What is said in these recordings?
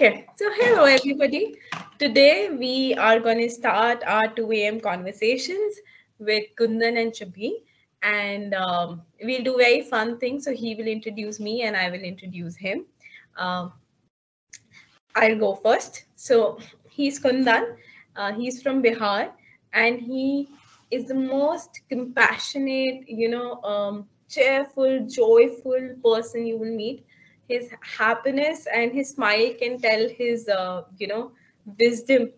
Okay, so hello everybody. Today we are going to start our 2 a.m. conversations with Kundan and Chabi, and um, we'll do very fun things. So he will introduce me and I will introduce him. Um, I'll go first. So he's Kundan. Uh, he's from Bihar, and he is the most compassionate, you know, um, cheerful, joyful person you will meet his happiness and his smile can tell his uh, you know wisdom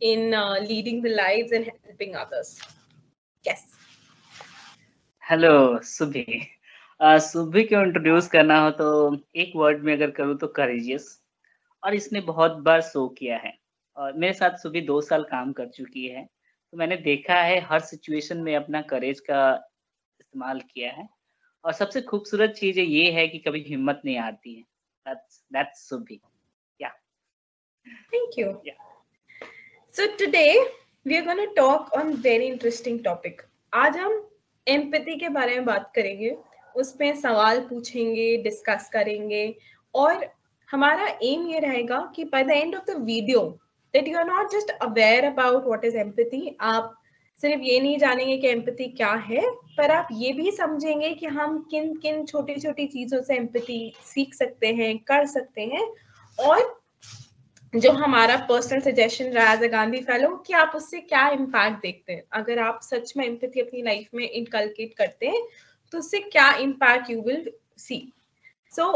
in uh, leading the lives and helping others. Yes. Hello Subhi Subhi को introduce करना हो तो एक word में अगर करूँ तो courageous और इसने बहुत बार शो किया है। और मेरे साथ सुभी दो साल काम कर चुकी है। तो मैंने देखा है हर सिचुएशन में अपना करेज का इस्तेमाल किया है। और सबसे खूबसूरत चीज़ ये है कि कभी हिम्मत नहीं आती है that's that's Subhi. Yeah. Thank you. Yeah. So today we are going to talk on very interesting topic. आज हम एम्पति के बारे में बात करेंगे उसमें सवाल पूछेंगे डिस्कस करेंगे और हमारा एम ये रहेगा कि by the end of the video that you are not just aware about what is empathy आप सिर्फ़ ये नहीं जानेंगे कि एम्पति क्या है, पर आप ये भी समझेंगे कि हम किन किन छोटी छोटी चीज़ों से एम्पति सीख सकते हैं, कर सकते हैं। और जो हमारा पर्सनल सजेशन रहा एज अ गांधी फेलो कि आप उससे क्या इम्पैक्ट देखते हैं। अगर आप सच में एम्पति अपनी लाइफ में इनकलकेट करते हैं तो उससे क्या impact you will see so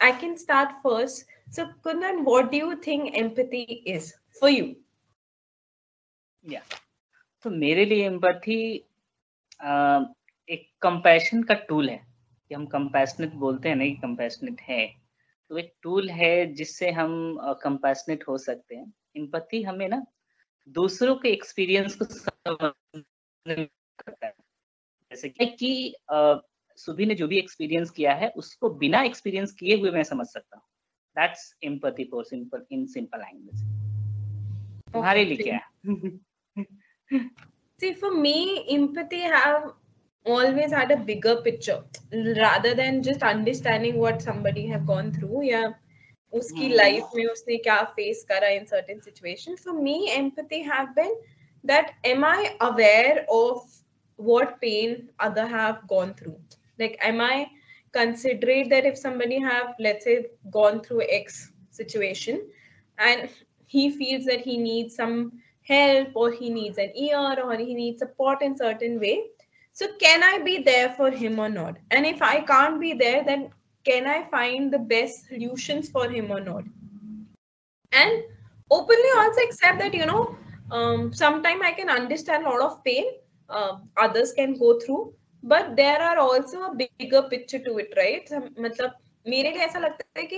I can start first so Kundan what do you think empathy is for you तो मेरे लिए एम्पैथी एक कंपैशन का टूल है कि हम कंपैशनेट बोलते हैं नहीं कंपैशनेट है। तो एक टूल है जिससे हम कंपैशनेट हो सकते हैं। एम्पैथी हमें ना दूसरों के एक्सपीरियंस को करता है। जैसे कि सुभी ने जो भी एक्सपीरियंस किया है उसको बिना एक्सपीरियंस किए हुए मैं समझ सकता हूँ। That's empathy for simple in simple language तुम्हारे लिए क्या है? See, for me, empathy have always had a bigger picture rather than just understanding what somebody have gone through. Yeah. उसकी लाइफ में उसने क्या फेस करा in certain situation for me empathy have been that am I aware of what pain other have gone through like am i considerate that if somebody have let's say gone through x situation and he feels that he needs some help or he needs an ear or he needs support in certain way so can i be there for him or not and if i can't be there then can i find the best solutions for him or not and openly also accept that you know um, sometimes i can understand a lot of pain uh, others can go through but there are also a bigger picture to it right मतलब मेरे लिए ऐसा लगता है कि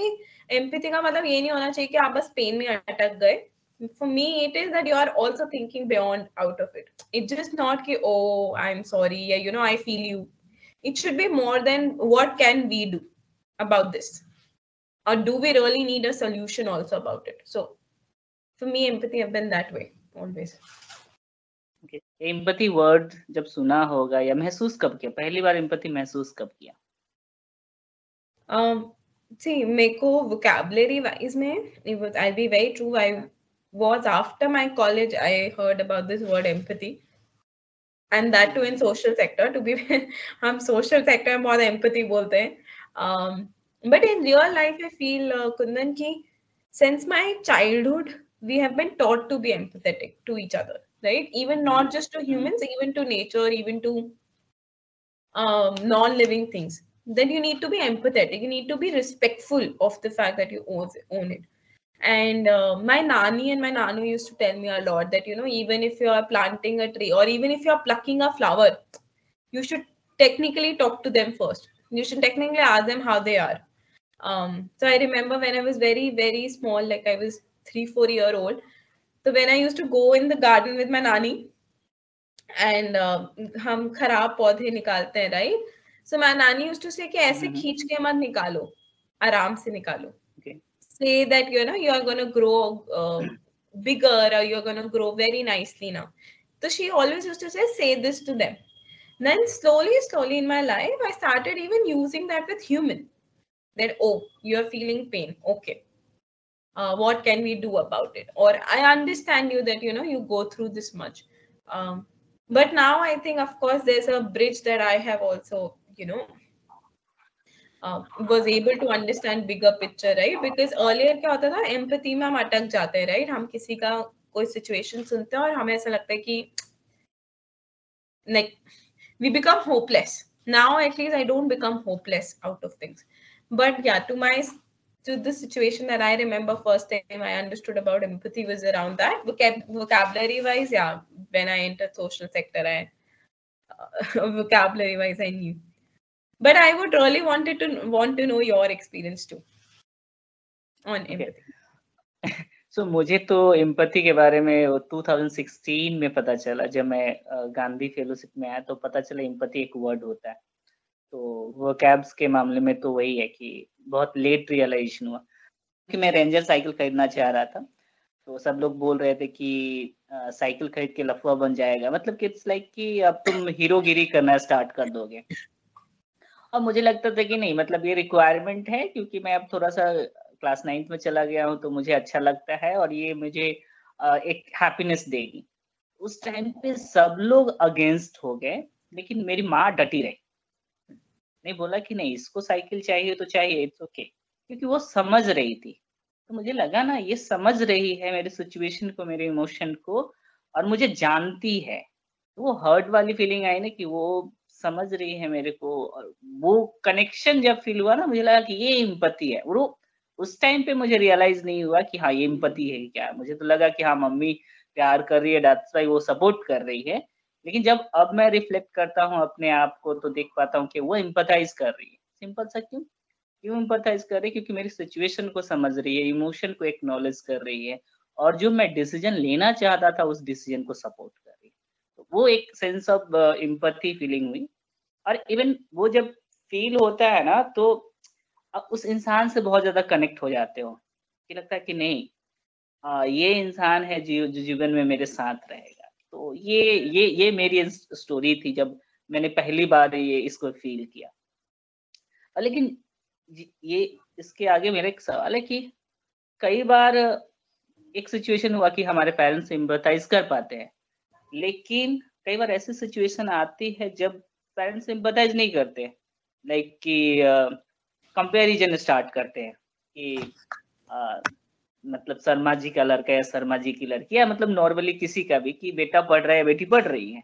empathy का मतलब ये नहीं होना चाहिए कि आप बस पेन में अटक गए for me it is that you are also thinking beyond out of it it's just not ki, oh i'm sorry yeah, you know i feel you it should be more than what can we do about this or do we really need a solution also about it so for me empathy have been that way always okay. empathy word जब सुना होगा या महसूस कब किया पहली बार empathy महसूस कब किया um see मेरे को vocabulary wise में it was I'll be very true I was after my college I heard about this word empathy. And that too in social sector. To be I'm social sector more empathy bolte um, but in real life I feel uh, Kundan ki since my childhood we have been taught to be empathetic to each other, right? Even not just to humans, even to nature, even to um, non-living things. Then you need to be empathetic. You need to be respectful of the fact that you own it and uh, my nani and my nanu used to tell me a lot that you know even if you are planting a tree or even if you are plucking a flower you should technically talk to them first you should technically ask them how they are um, so i remember when i was very very small like i was three four year old so when i used to go in the garden with my nani and uh, हम खराब पौधे निकालते हैं right so my नानी used to से कि ऐसे खींच के मत निकालो आराम से निकालो say that you know you are going to grow uh, bigger or you're going to grow very nicely now. So she always used to say say this to them. Then slowly slowly in my life i started even using that with human. That oh you're feeling pain. Okay. Uh, what can we do about it? Or i understand you that you know you go through this much. Um, but now i think of course there's a bridge that i have also you know uh, was able to understand bigger picture right because earlier क्या होता था empathy में हम अटक जाते हैं right हम किसी का कोई situation सुनते हैं और हमें ऐसा लगता है कि like we become hopeless now at least i don't become hopeless out of things but yeah to my to the situation that I remember first time I understood about empathy was around that Vocab- vocabulary wise. Yeah, when I entered social sector, I uh, vocabulary wise I knew. But I would really wanted to want to know your experience too. On empathy. So so, मुझे तो empathy के बारे में 2016 में पता चला। जब मैं गांधी फेलोशिप में आया तो पता चला एम्पथी एक वर्ड होता है। तो वो कैब्स के मामले में तो वही है कि बहुत लेट रियलाइजेशन हुआ। कि मैं रेंजर साइकिल खरीदना चाह रहा था। तो सब लोग बोल रहे थे कि साइकिल खरीद के लफवा बन जाएगा। मतलब कि इट्स लाइक कि अब तुम हीरोगिरी करना स्टार्ट कर दोगे। और मुझे लगता था कि नहीं मतलब ये रिक्वायरमेंट है, क्योंकि मैं अब थोड़ा सा क्लास नाइन्थ में चला गया हूँ तो मुझे अच्छा लगता है और ये मुझे एक हैप्पीनेस देगी। उस टाइम पे सब लोग अगेंस्ट हो गए, लेकिन मेरी माँ डटी रही। नहीं बोला कि नहीं, इसको साइकिल चाहिए तो चाहिए इट्स ओके क्योंकि वो समझ रही थी। तो मुझे लगा ना, ये समझ रही है मेरे सिचुएशन को, मेरे इमोशन को, और मुझे जानती है। तो वो हर्ट वाली फीलिंग आई ना कि वो समझ रही है मेरे को वो कनेक्शन जब फील हुआ ना, मुझे लगा कि ये इम्पति है। वो उस टाइम पे मुझे रियलाइज़ नहीं हुआ कि हाँ ये इम्पति है क्या? मुझे तो लगा कि हाँ मम्मी प्यार कर रही है वो सपोर्ट कर रही है। लेकिन जब अब मैं रिफ्लेक्ट करता हूँ अपने आप को तो देख पाता हूँ कि वो इम्पथाइज कर रही है। सिंपल सा क्यों? क्यों इम्पथाइज कर रही है? क्योंकि मेरी सिचुएशन को समझ रही है इमोशन को एक्नॉलेज कर रही है। और जो मैं डिसीज़न लेना चाहता था, उस डिसीज़न को सपोर्ट कर वो एक सेंस ऑफ़ इम्पथी फीलिंग हुई। और इवन वो जब फील होता है ना तो उस इंसान से बहुत ज़्यादा कनेक्ट हो जाते हो कि लगता है कि नहीं आ, ये इंसान है जो जीवन में मेरे साथ रहेगा। तो ये ये ये मेरी स्टोरी थी जब मैंने पहली बार ये इसको फील किया। और लेकिन ये इसके आगे मेरा एक सवाल है कि कई बार एक सिचुएशन हुआ कि हमारे पेरेंट्स सिंपथाइज कर पाते हैं। लेकिन कई बार ऐसी सिचुएशन आती है जब पेरेंट्स सिंपथाइज नहीं करते लाइक कि कंपेरिजन स्टार्ट करते हैं कि मतलब शर्मा जी का लड़का या शर्मा जी की लड़की या मतलब नॉर्मली किसी का भी कि बेटा पढ़ रहा है बेटी पढ़ रही है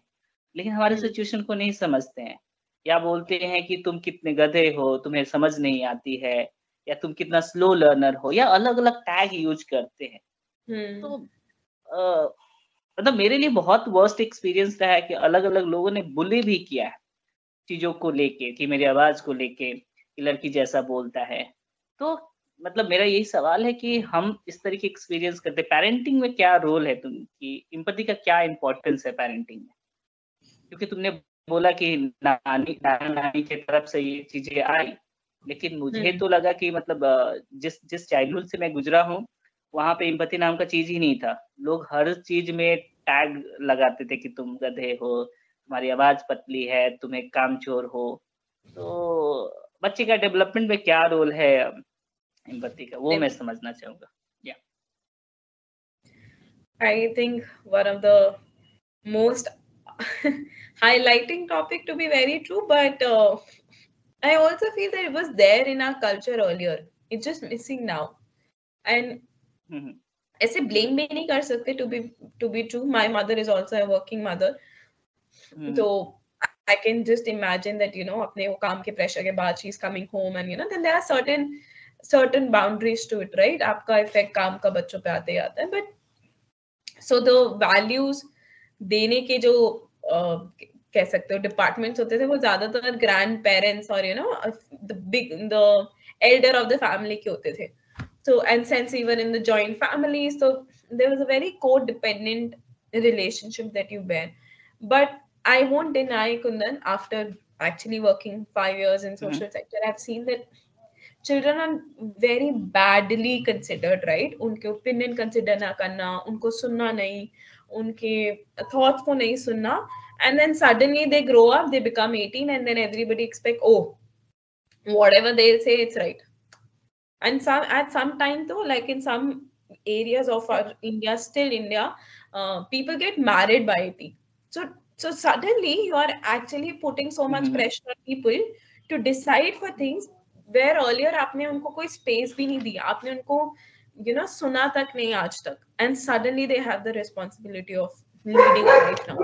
लेकिन हमारे सिचुएशन हम्म। को नहीं समझते हैं या बोलते हैं कि तुम कितने गधे हो तुम्हें समझ नहीं आती है या तुम कितना स्लो लर्नर हो या अलग अलग टैग यूज़ करते हैं तो हम्म। मतलब मेरे लिए बहुत वर्स्ट एक्सपीरियंस रहा है कि अलग अलग लोगों ने बुली भी किया है चीज़ों को लेके कि मेरी आवाज़ को लेके कि लड़की जैसा बोलता है। तो मतलब मेरा यही सवाल है कि हम इस तरीके एक्सपीरियंस करते पेरेंटिंग में क्या रोल है तुम कि इम्पति का क्या इम्पोर्टेंस है पेरेंटिंग में? क्योंकि तुमने बोला कि नानी नाना नानी की तरफ़ से ये चीज़ें आई लेकिन मुझे हम्म। तो लगा कि मतलब जिस जिस चाइल्डहुड से मैं गुजरा हूँ वहाँ पे इम्पति नाम का चीज़ ही नहीं था लोग हर चीज़ में टैग लगाते थे कि तुम गधे हो तुम्हारी आवाज़ पतली है तुम एक काम हो तो बच्चे का डेवलपमेंट में क्या रोल है एम्पैथी का वो मैं समझना चाहूँगा या I think one of the most highlighting topic to be very true, but uh, I also feel that it was there in our culture earlier. It's just missing now. And mm-hmm. ऐसे blame भी नहीं कर सकते to be to be true my mother is also a working mother तो I can just imagine that you know अपने वो काम के प्रेशर के बाद she is coming home and you know then there are certain certain boundaries to it right? आपका effect काम का बच्चों पे आते ही आता है. बट सो द वैल्यूज़ देने के जो uh, कह सकते हो डिपार्टमेंट्स होते थे वो ज़्यादातर ग्रैंड पेरेंट्स और you know the big the elder of the family के होते थे. so and since even in the joint family so there was a very codependent relationship that you bear but i won't deny kundan after actually working five years in social mm-hmm. sector i've seen that children are very badly considered right उनके opinion consider ना करना उनको सुनना नहीं उनके thoughts को नहीं सुनना and then suddenly they grow up they become 18 and then everybody expect oh whatever they say it's right and some at some time though like in some areas of our india still india uh, people get married by it so so suddenly you are actually putting so much Mhm. pressure on people to decide for things where earlier आपने उनको कोई space भी नहीं दिया आपने उनको you know सुना तक नहीं आज तक and suddenly they have the responsibility of leading a life now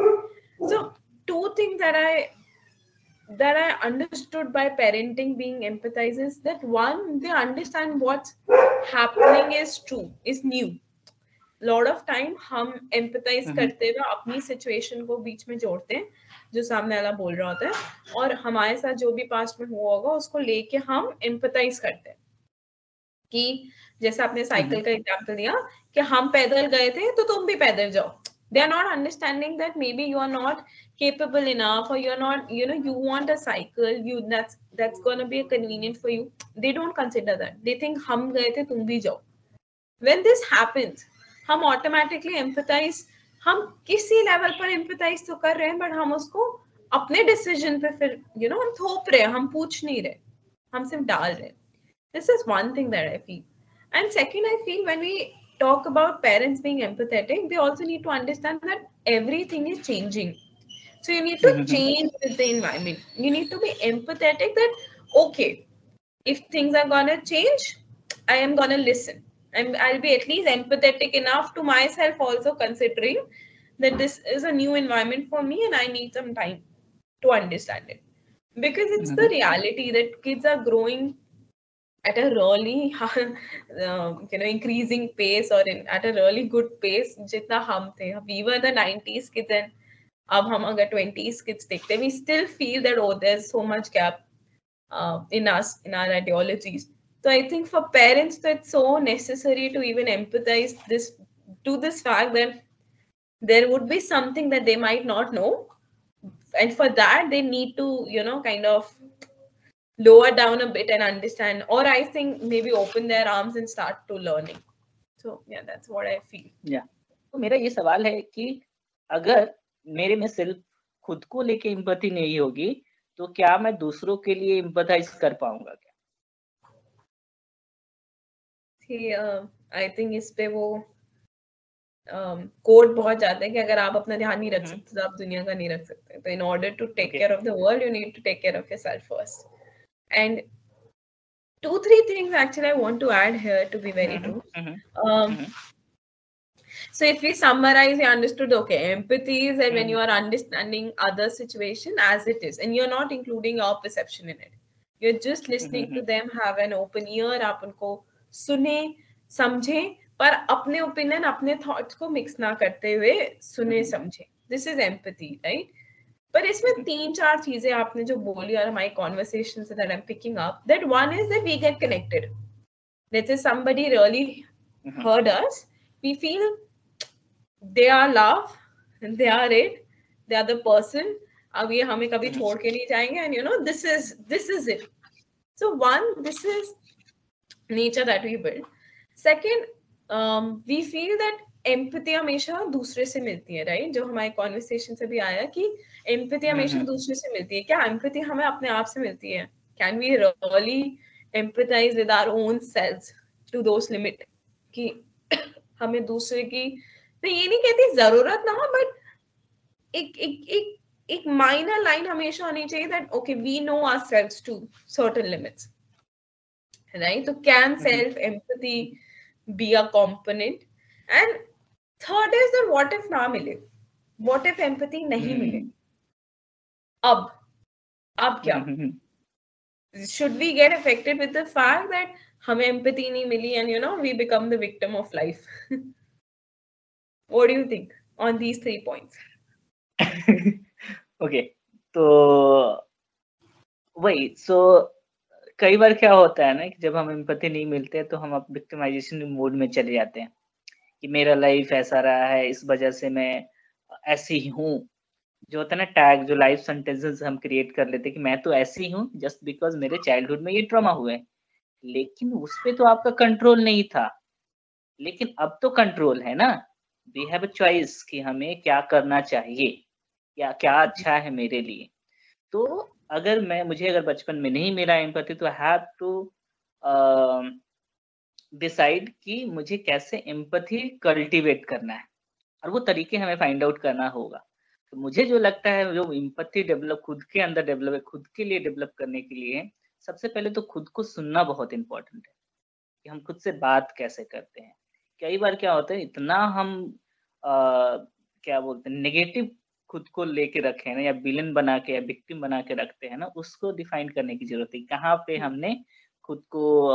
so two things that I that I understood by parenting being empathized is that one they understand what's happening is true is new. Lot of time हम empathise. करते हुए अपनी situation को बीच में जोड़ते हैं जो सामने वाला बोल रहा होता है और हमारे साथ जो भी पास्ट में हुआ होगा उसको लेके हम एम्पथाइज करते हैं। कि जैसे आपने साइकिल का एग्जांपल दिया कि हम पैदल गए थे तो तुम भी पैदल जाओ। they are not understanding that maybe you are not capable enough or you're not you know you want a cycle you that's that's going to be convenient for you they don't consider that they think hum gaye the tum bhi jao when this happens हम automatically empathise हम किसी level पर empathise तो कर रहे हैं but हम उसको अपने डिसीजन पे फिर यू you नो know, हम थोप रहे हैं हम पूछ नहीं रहे हम सिर्फ डाल रहे हैं this is one thing that I feel and second I feel when we talk about parents being empathetic, they also need to understand that everything is changing. So you need to Mhm. change with the environment. You need to be empathetic that, okay, if things are gonna change, I am gonna listen. And I'll be at least empathetic enough to myself also considering that this is a new environment for me and I need some time to understand it. Because it's the Mhm. reality that kids are growing at a really uh, you know increasing pace or in, at a really good pace jitna hum the we were the 90s kids and ab hum agar 20s kids dekhte we still feel that oh there's so much gap uh, in us in our ideologies so i think for parents that's so necessary to even empathize this to this fact that there would be something that they might not know and for that they need to you know kind of lower down a bit and understand or i think maybe open their arms and start to learning. So yeah that's what i feel. तो मेरा ये सवाल है कि अगर मेरे में सिर्फ़ खुद को लेके एम्पैथी नहीं होगी तो क्या मैं दूसरों के लिए एम्पैथाइज कर पाऊँगा क्या? आई थिंक इस पे वो कोड बहुत ज़्यादा है कि अगर आप अपना ध्यान नहीं रख हम्म। सकते तो आप दुनिया का नहीं रख सकते। तो in order to take care of the world you need to take care of yourself first And two three things actually i want to add here to be very Mhm, true mhm, um, Mhm. So if we summarize, you understood, okay, empathy is that when Mhm. you are understanding other situation as it is, and you're not including your perception in it. You're just listening to Mhm. them, have an open ear, आप उनको सुने, समझे, पर अपने opinion, अपने thoughts को mix ना करते हुए सुने Mhm. समझे. This is empathy, right? पर इसमें mm-hmm. तीन चार चीज़ें आपने जो बोली और हमारी कॉन्वर्सेशन पिकिंग अप अब ये हमें कभी mm-hmm. छोड़ के नहीं जाएँगे and you know this is this is it so one this is nature that we build second we feel that empathy हमेशा दूसरे से मिलती है राइट जो हमारे कॉन्वर्सेशन से भी आया कि empathy हमेशा Mhm. दूसरे से मिलती है। क्या empathy हमें अपने आप से मिलती है? Can we really empathize with our own selves to those limit कि हमें दूसरे की मैं ये नहीं कहती ज़रूरत ना हो बट एक एक एक एक माइनर लाइन हमेशा होनी चाहिए that okay we know ourselves to certain limits right तो can. Self empathy be a component and third is there what if ना मिले। वॉट इफ़ एम्पति नहीं mm. मिले। अब अब क्या? Should we get affected with that हमें empathy नहीं मिली and you know we become the victim of life what you think on these three point okay तो वही सो so, कई बार क्या होता है ना कि जब हम एम्पति नहीं मिलते तो हम अब विक्टिमाइजेशन मोड में चले जाते हैं। कि मेरा लाइफ ऐसा रहा है, इस वजह से मैं ऐसी ही हूँ। जो होता है ना टैग जो लाइफ सेंटेंसेस हम क्रिएट कर लेते कि मैं तो ऐसी हूँ जस्ट बिकॉज़ मेरे चाइल्डहुड में ये ट्रॉमा हुए हैं। लेकिन उस पर तो आपका कंट्रोल नहीं था। लेकिन अब तो कंट्रोल है ना। वी हैव अ चॉइस कि हमें क्या करना चाहिए, या क्या अच्छा है मेरे लिए। तो अगर मैं, मुझे अगर बचपन में नहीं मिला एम्पैथी तो हैव टू डिसाइड कि मुझे कैसे एम्पथी कल्टीवेट करना है। और वो तरीके हमें फाइंड आउट करना होगा। तो मुझे जो लगता है जो एम्पथी डेवलप खुद के अंदर डेवलप है खुद के लिए डेवलप करने के लिए सबसे पहले तो खुद को सुनना बहुत इंपॉर्टेंट है कि हम खुद से बात कैसे करते हैं। कई बार क्या होता है इतना हम आ, क्या बोलते हैं नेगेटिव खुद को लेके रखे ना या विलन बना के या विक्टिम बना के रखते हैं ना उसको डिफाइन करने की ज़रूरत है कहाँ पे हम्म। हमने खुद को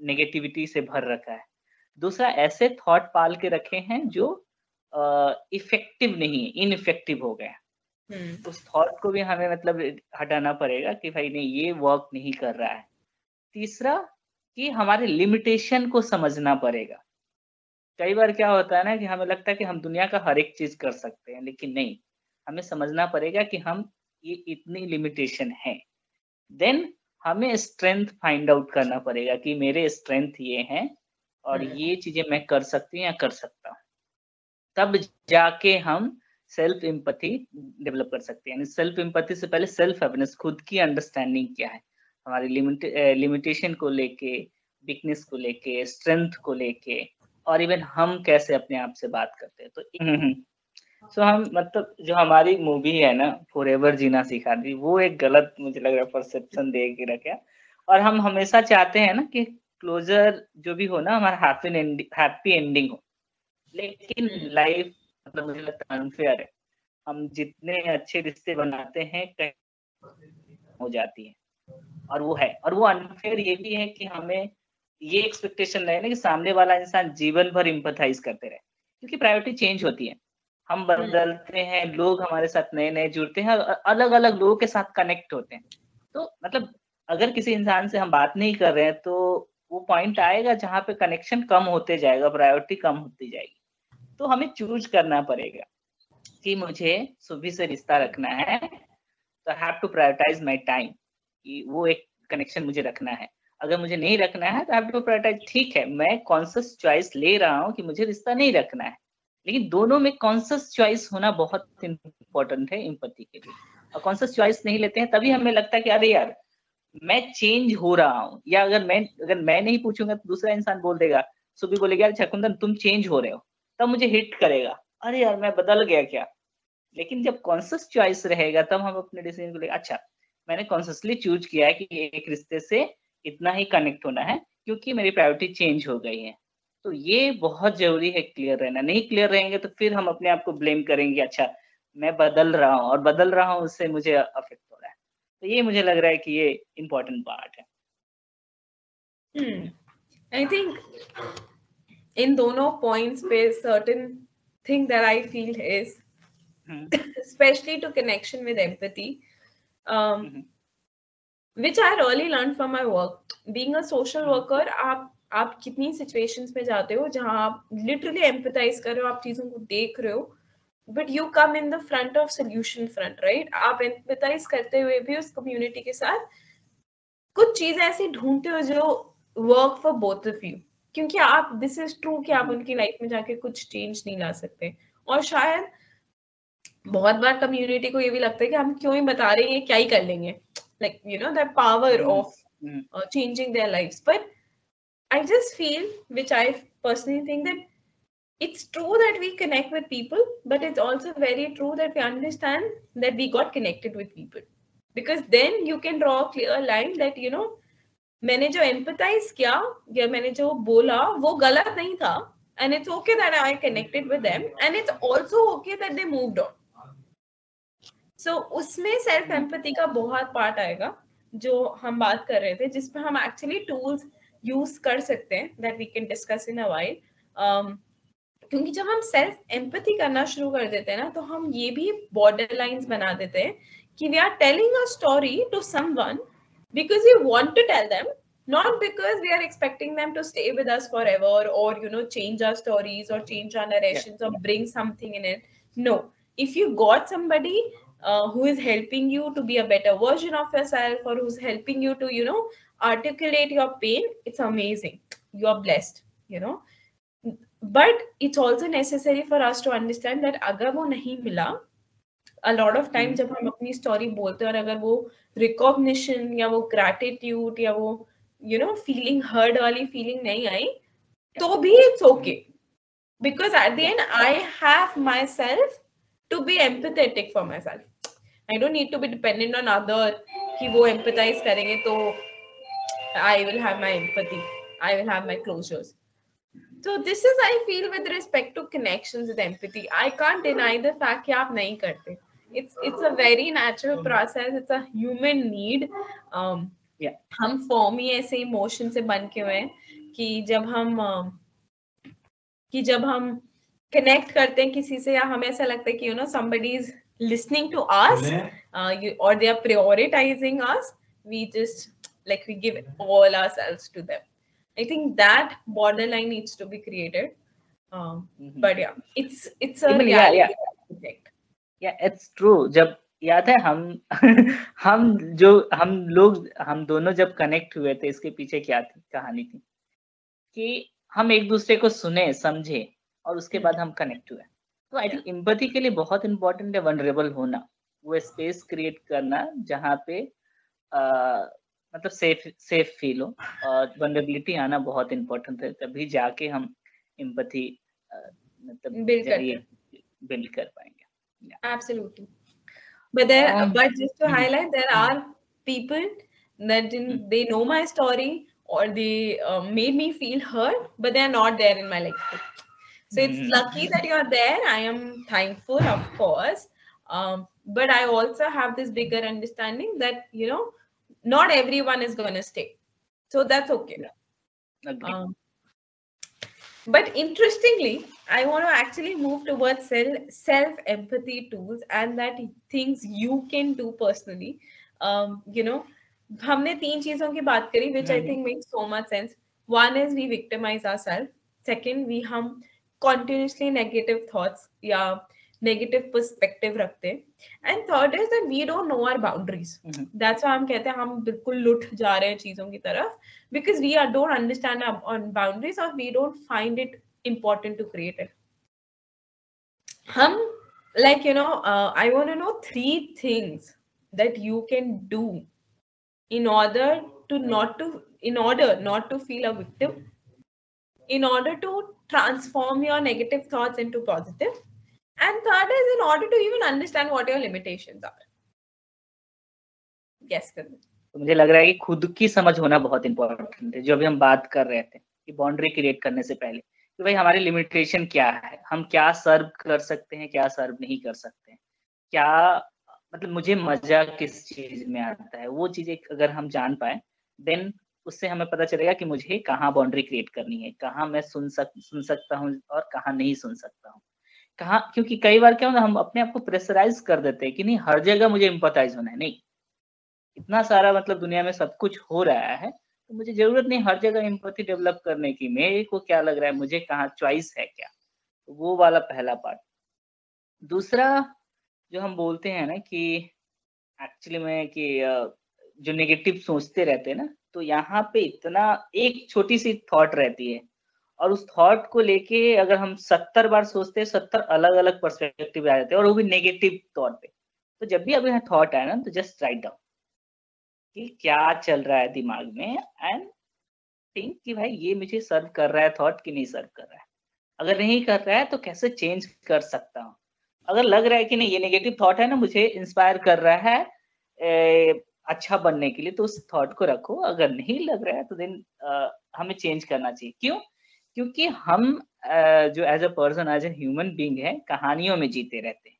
नेगेटिविटी से भर रखा है। दूसरा ऐसे थॉट पाल के रखे हैं जो इफ़ेक्टिव uh, नहीं है इनइफेक्टिव हो गए हम्म। उस थॉट को भी हमें मतलब हटाना पड़ेगा कि भाई नहीं ये वर्क नहीं कर रहा है। तीसरा कि हमारे लिमिटेशन को समझना पड़ेगा। कई बार क्या होता है ना कि हमें लगता है कि हम दुनिया का हर एक चीज़ कर सकते हैं लेकिन नहीं। हमें समझना पड़ेगा कि हम ये इतनी लिमिटेशन है। देन हमें स्ट्रेंथ फाइंड आउट करना पड़ेगा कि मेरे स्ट्रेंथ ये हैं और हम्म। ये चीज़ें मैं कर सकती हूँ या कर सकता हूँ। तब जाके हम सेल्फ इम्पथी डेवलप कर सकते हैं। सेल्फ इम्पथी से पहले सेल्फ अवेयरनेस खुद की अंडरस्टैंडिंग क्या है? हमारी लिमिटेशन को लेके वीकनेस को लेके स्ट्रेंथ को लेके और इवन हम कैसे अपने आप से बात करते हैं। तो सो so, हम मतलब जो हमारी मूवी है ना फॉर एवर जीना सिखा दी वो एक गलत मुझे लग रहा है परसेप्शन दे के रखे और हम हमेशा चाहते हैं ना कि क्लोजर जो भी हो ना हमारा हैप्पी एंडिंग हैप्पी एंडिंग हो। लेकिन लाइफ हम्म। मतलब मुझे लगता है अनफेयर है। हम जितने अच्छे रिश्ते बनाते हैं कहीं हो जाती है। और वो है। और वो अनफेयर ये भी है कि हमें ये एक्सपेक्टेशन रहे ना कि सामने वाला इंसान जीवन भर इम्पथाइज करते रहे। क्योंकि प्रायोरिटी चेंज होती है। हम। बदलते हैं, लोग हमारे साथ नए नए जुड़ते हैं अलग अलग लोगों के साथ कनेक्ट होते हैं। तो मतलब अगर किसी इंसान से हम बात नहीं कर रहे हैं तो वो पॉइंट आएगा जहाँ पे कनेक्शन कम होते जाएगा प्रायोरिटी कम होती जाएगी। तो हमें चूज़ करना पड़ेगा कि मुझे सुबह से रिश्ता रखना है तो have to prioritise my time कि वो एक कनेक्शन मुझे रखना है। अगर मुझे नहीं रखना है तो हैव टू प्रायोरिटाइज ठीक है, मैं कॉन्सियस चॉइस ले रहा हूँ कि मुझे रिश्ता नहीं रखना है। लेकिन दोनों में कॉन्सियस चॉइस होना बहुत इंपॉर्टेंट है इम्पति के लिए। और कॉन्सियस चॉइस नहीं लेते हैं, तभी हमें लगता है कि अरे यार, मैं चेंज हो रहा हूँ। या अगर मैं अगर मैं नहीं पूछूँगा तो दूसरा इंसान बोल देगा, सुबह बोलेगा यार छकुंदन तुम चेंज हो रहे हो। तब मुझे हिट करेगा। अरे यार, मैं बदल गया क्या? लेकिन जब कॉन्सियस चॉइस रहेगा, तब हम अपने डिसीज़न को लेकर अच्छा मैंने कॉन्सियसली चूज़ किया है कि एक रिश्ते से इतना ही कनेक्ट होना है, क्योंकि मेरी प्रायोरिटी चेंज हो गई है। तो ये बहुत ज़रूरी है क्लियर रहना। नहीं क्लियर रहेंगे तो फिर हम अपने आप को ब्लेम करेंगे अच्छा मैं बदल रहा हूँ और बदल रहा हूँ उससे मुझे अफेक्ट हो रहा है। तो ये मुझे लग रहा है कि ये इम्पोर्टेंट पार्ट है। आई थिंक इन दोनों पॉइंट्स पे certain thing that I feel is specially to connection with empathy which which i learn from from work work. Being a social hmm. worker आप कितनी सिचुएशंस में जाते हो जहाँ आप लिटरली एम्पथाइज कर रहे हो आप चीज़ों को देख रहे हो but you come in the front of solution front right आप एम्पथाइज करते हुए भी उस कम्युनिटी के साथ कुछ चीज़ें ऐसी ढूंढते हो जो work for both of you क्योंकि आप दिस इज़ ट्रू कि आप उनकी लाइफ में जाके कुछ चेंज नहीं ला सकते। और शायद बहुत बार कम्युनिटी को ये भी लगता है कि हम क्यों ही बता रहे हैं क्या ही कर लेंगे? Like you know that power of changing their lifes but I just feel which I personally think that it's true that we connect with people but it's also very true that we understand that we got connected with people because then you can draw a clear line that you know मैंने जो empathise किया या मैंने जो बोला वो गलत नहीं था and it's okay that I connected with them and it's also okay that they moved on so उसमें सेल्फ एम्पैथी का बहुत पार्ट आएगा जो हम बात कर रहे थे जिसमें हम एक्चुअली टूल्स use कर सकते हैं that we can discuss in a while क्योंकि जब हम सेल्फ एम्पैथी करना शुरू कर देते हैं ना तो हम ये भी बॉर्डर लाइंस बना देते हैं कि we are telling a story to someone because we want to tell them not because we are expecting them to stay with us forever or you know change our stories or change our narrations yeah. or bring something in it no if you got somebody uh, who is helping you to be a better version of yourself or who's helping you to you know articulate your pain it's amazing. You're blessed you know. But it's also necessary for us to understand that agar wo nahi mila a lot of time जब हम अपनी story बोलते हैं और अगर वो या वो ग्रैटिट्यूड या वो यू नो फीलिंग हर्ड वाली फीलिंग नहीं आई तो भी it's okay because at the end I have myself to be empathetic for myself I don't need to be dependent on other कि वो एम्पथाइज करेंगे तो I will have my empathy I will have my closures so this is i feel with respect to connections with empathy i can't deny the fact कि आप नहीं करते it's it's a very natural process it's a human need um, Yeah. हम form ही ऐसे emotion से बन के हुए हैं कि जब हम um, कि जब हम कनेक्ट करते हैं किसी से या हमें ऐसा लगता है कि you know somebody is listening to us uh, you, or they are prioritizing us we just like we give all ourselves to them. I think that borderline needs to be created. Um, Mhm. but yeah it's it's a Even- yeah, yeah. effect. या it's true जब याद है हम हम जो हम लोग हम दोनों जब कनेक्ट हुए थे इसके पीछे क्या थी कहानी थी? कि हम एक दूसरे को सुने समझे और उसके बाद हम कनेक्ट हुए। तो आई थिंक एम्पैथी के लिए बहुत इंपॉर्टेंट है वनरेबल होना। वो स्पेस क्रिएट करना जहाँ पे मतलब सेफ़ सेफ़ फील हो और वनरेबिलिटी आना बहुत इंपॉर्टेंट है तभी जाके हम एम्पैथी मतलब बिल्ड कर पाएँगे absolutely but there Um, but just to mhm. highlight there are people that didn't they know my story or they uh, made me feel hurt but they are not there in my life so it's Mhm. lucky that you're there i am thankful of course um, but i also have this bigger understanding that you know not everyone is going to stay so that's okay Agree. um, but interestingly, I want to actually move towards self empathy tools and that things you can do personally. Um, you know, हमने तीन चीजों की बात करी which I hmm. think makes so much sense. One is we victimize ourselves. Second, we हम continuously negative thoughts या negative perspective रखते हैं. And third is that we don't know our boundaries. Mhm. That's why हम कहते हैं हम बिल्कुल लुट जा रहे हैं चीज़ों की तरफ़ because we are, don't understand our on boundaries or we don't find it important to create it. Hum, like you know, uh, I want to know three things that you can do in order to not to in order not to feel a victim, in order to transform your negative thoughts into positive, and third is in order to even understand what your limitations are. करो. तो मुझे लग रहा है कि खुद की समझ होना बहुत इंपॉर्टेंट है, जो अभी हम बात कर रहे थे, कि बाउंड्री क्रिएट करने से पहले। कि भाई हमारी लिमिटेशन क्या है? हम क्या सर्व कर सकते हैं, क्या सर्व नहीं कर सकते हैं? क्या मतलब मुझे मज़ा किस चीज़ में आता है? वो चीज़ें अगर हम जान पाए देन उससे हमें पता चलेगा कि मुझे कहाँ बाउंड्री क्रिएट करनी है, कहाँ मैं सुन सक, सुन सकता हूँ और कहाँ नहीं सुन सकता हूँ। कहाँ, क्योंकि कई बार क्या होता है, हम अपने आप को प्रेशराइज कर देते हैं कि नहीं, हर जगह मुझे इम्पथाइज होना है। नहीं, इतना सारा मतलब दुनिया में सब कुछ हो रहा है तो मुझे ज़रूरत नहीं हर जगह एम्पैथी डेवलप करने की। मेरे को क्या लग रहा है, मुझे कहाँ चॉइस है क्या? तो वो वाला पहला पार्ट दूसरा, जो हम बोलते हैं ना कि एक्चुअली में कि जो नेगेटिव सोचते रहते हैं ना तो यहाँ पे इतना, एक छोटी सी थॉट रहती है और उस थॉट को लेके अगर हम सत्तर बार सोचते हैं सत्तर अलग अलग पर्सपेक्टिव आ जाते हैं और वो भी नेगेटिव तौर पे। तो जब भी अभी थॉट आए ना तो जस्ट राइट डाउन कि क्या चल रहा है दिमाग में एंड थिंक कि भाई ये मुझे सर्व कर रहा है थॉट कि नहीं सर्व कर रहा है। अगर नहीं कर रहा है तो कैसे चेंज कर सकता हूँ? अगर लग रहा है कि नहीं ये नेगेटिव थॉट है ना मुझे इंस्पायर कर रहा है ए, अच्छा बनने के लिए तो उस थॉट को रखो। अगर नहीं लग रहा है तो देन आ, हमें चेंज करना चाहिए। क्यों? क्योंकि हम जो as a person as a human being है, कहानियों में जीते रहते हैं।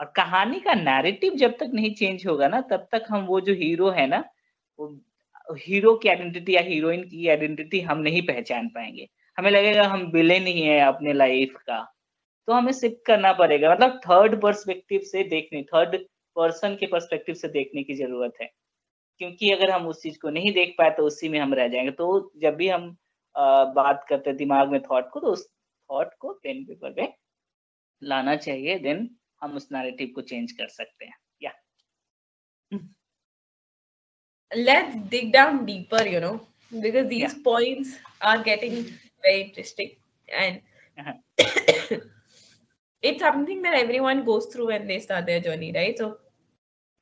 और कहानी का नैरेटिव जब तक नहीं चेंज होगा ना, तब तक हम वो जो हीरो है ना, वो हीरो की आइडेंटिटी या हीरोइन की आइडेंटिटी हम नहीं पहचान पाएँगे। हमें लगेगा हम विलेन ही है अपने लाइफ का। तो हमें शिफ्ट करना पड़ेगा। मतलब थर्ड पर्सपेक्टिव से देखने थर्ड पर्सन के पर्सपेक्टिव से देखने की ज़रूरत है। क्योंकि अगर हम उस चीज़ को नहीं देख पाए तो उसी में हम रह जाएँगे। तो जब भी हम बात करते हैं दिमाग में थॉट को तो उस थॉट को पेन पेपर पे लाना चाहिए देन हम उस नैरेटिव को चेंज कर सकते हैं या let's dig down deeper you know because these Yeah. points are getting very interesting and Uh-huh. it's something that everyone goes through when they start their journey right so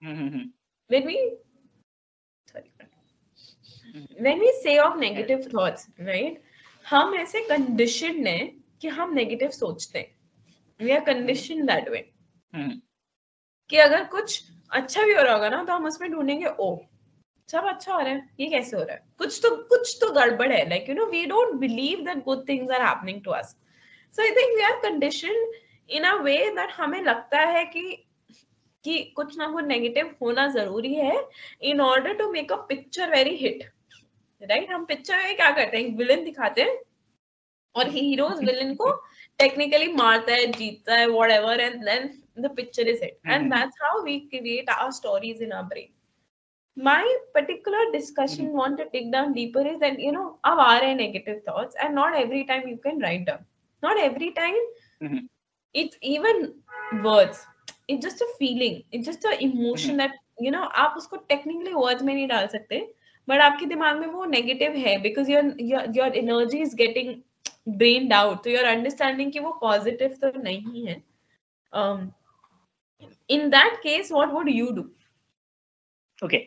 hmm, hmm, hmm, when we when we say of negative thoughts right हम ऐसे conditioned हैं कि हम negative सोचते हैं। We are conditioned that way. कि अगर कुछ अच्छा भी हो रहा होगा ना तो हम उसमें ढूंढेंगे ओ सब अच्छा हो रहा है ये कैसे हो रहा है? कुछ तो कुछ तो गड़बड़ है। Like you know we don't believe that good things are happening to us so I think we are condition in a way that हमें लगता है कि कि कुछ ना कुछ नेगेटिव होना ज़रूरी है in order to make a picture very hit right हम पिक्चर में क्या करते हैं विलन दिखाते हैं और हीरोज विलन को टेक्निकली मारता है जीतता है whatever and then the picture is hit and that's how we create our stories in our brain my particular discussion mm-hmm. want to dig down deeper is that you know अब आ रहे negative thoughts and not every time you can write down not every time mm-hmm. it's even words it's just a feeling it's just a emotion mm-hmm. that you know आप उसको technically words में नहीं डाल सकते but आपके दिमाग में वो नेगेटिव है because your your energy is getting brain out तो योर अंडरस्टैंडिंग कि वो पॉजिटिव तो नहीं है. In that case what would you do okay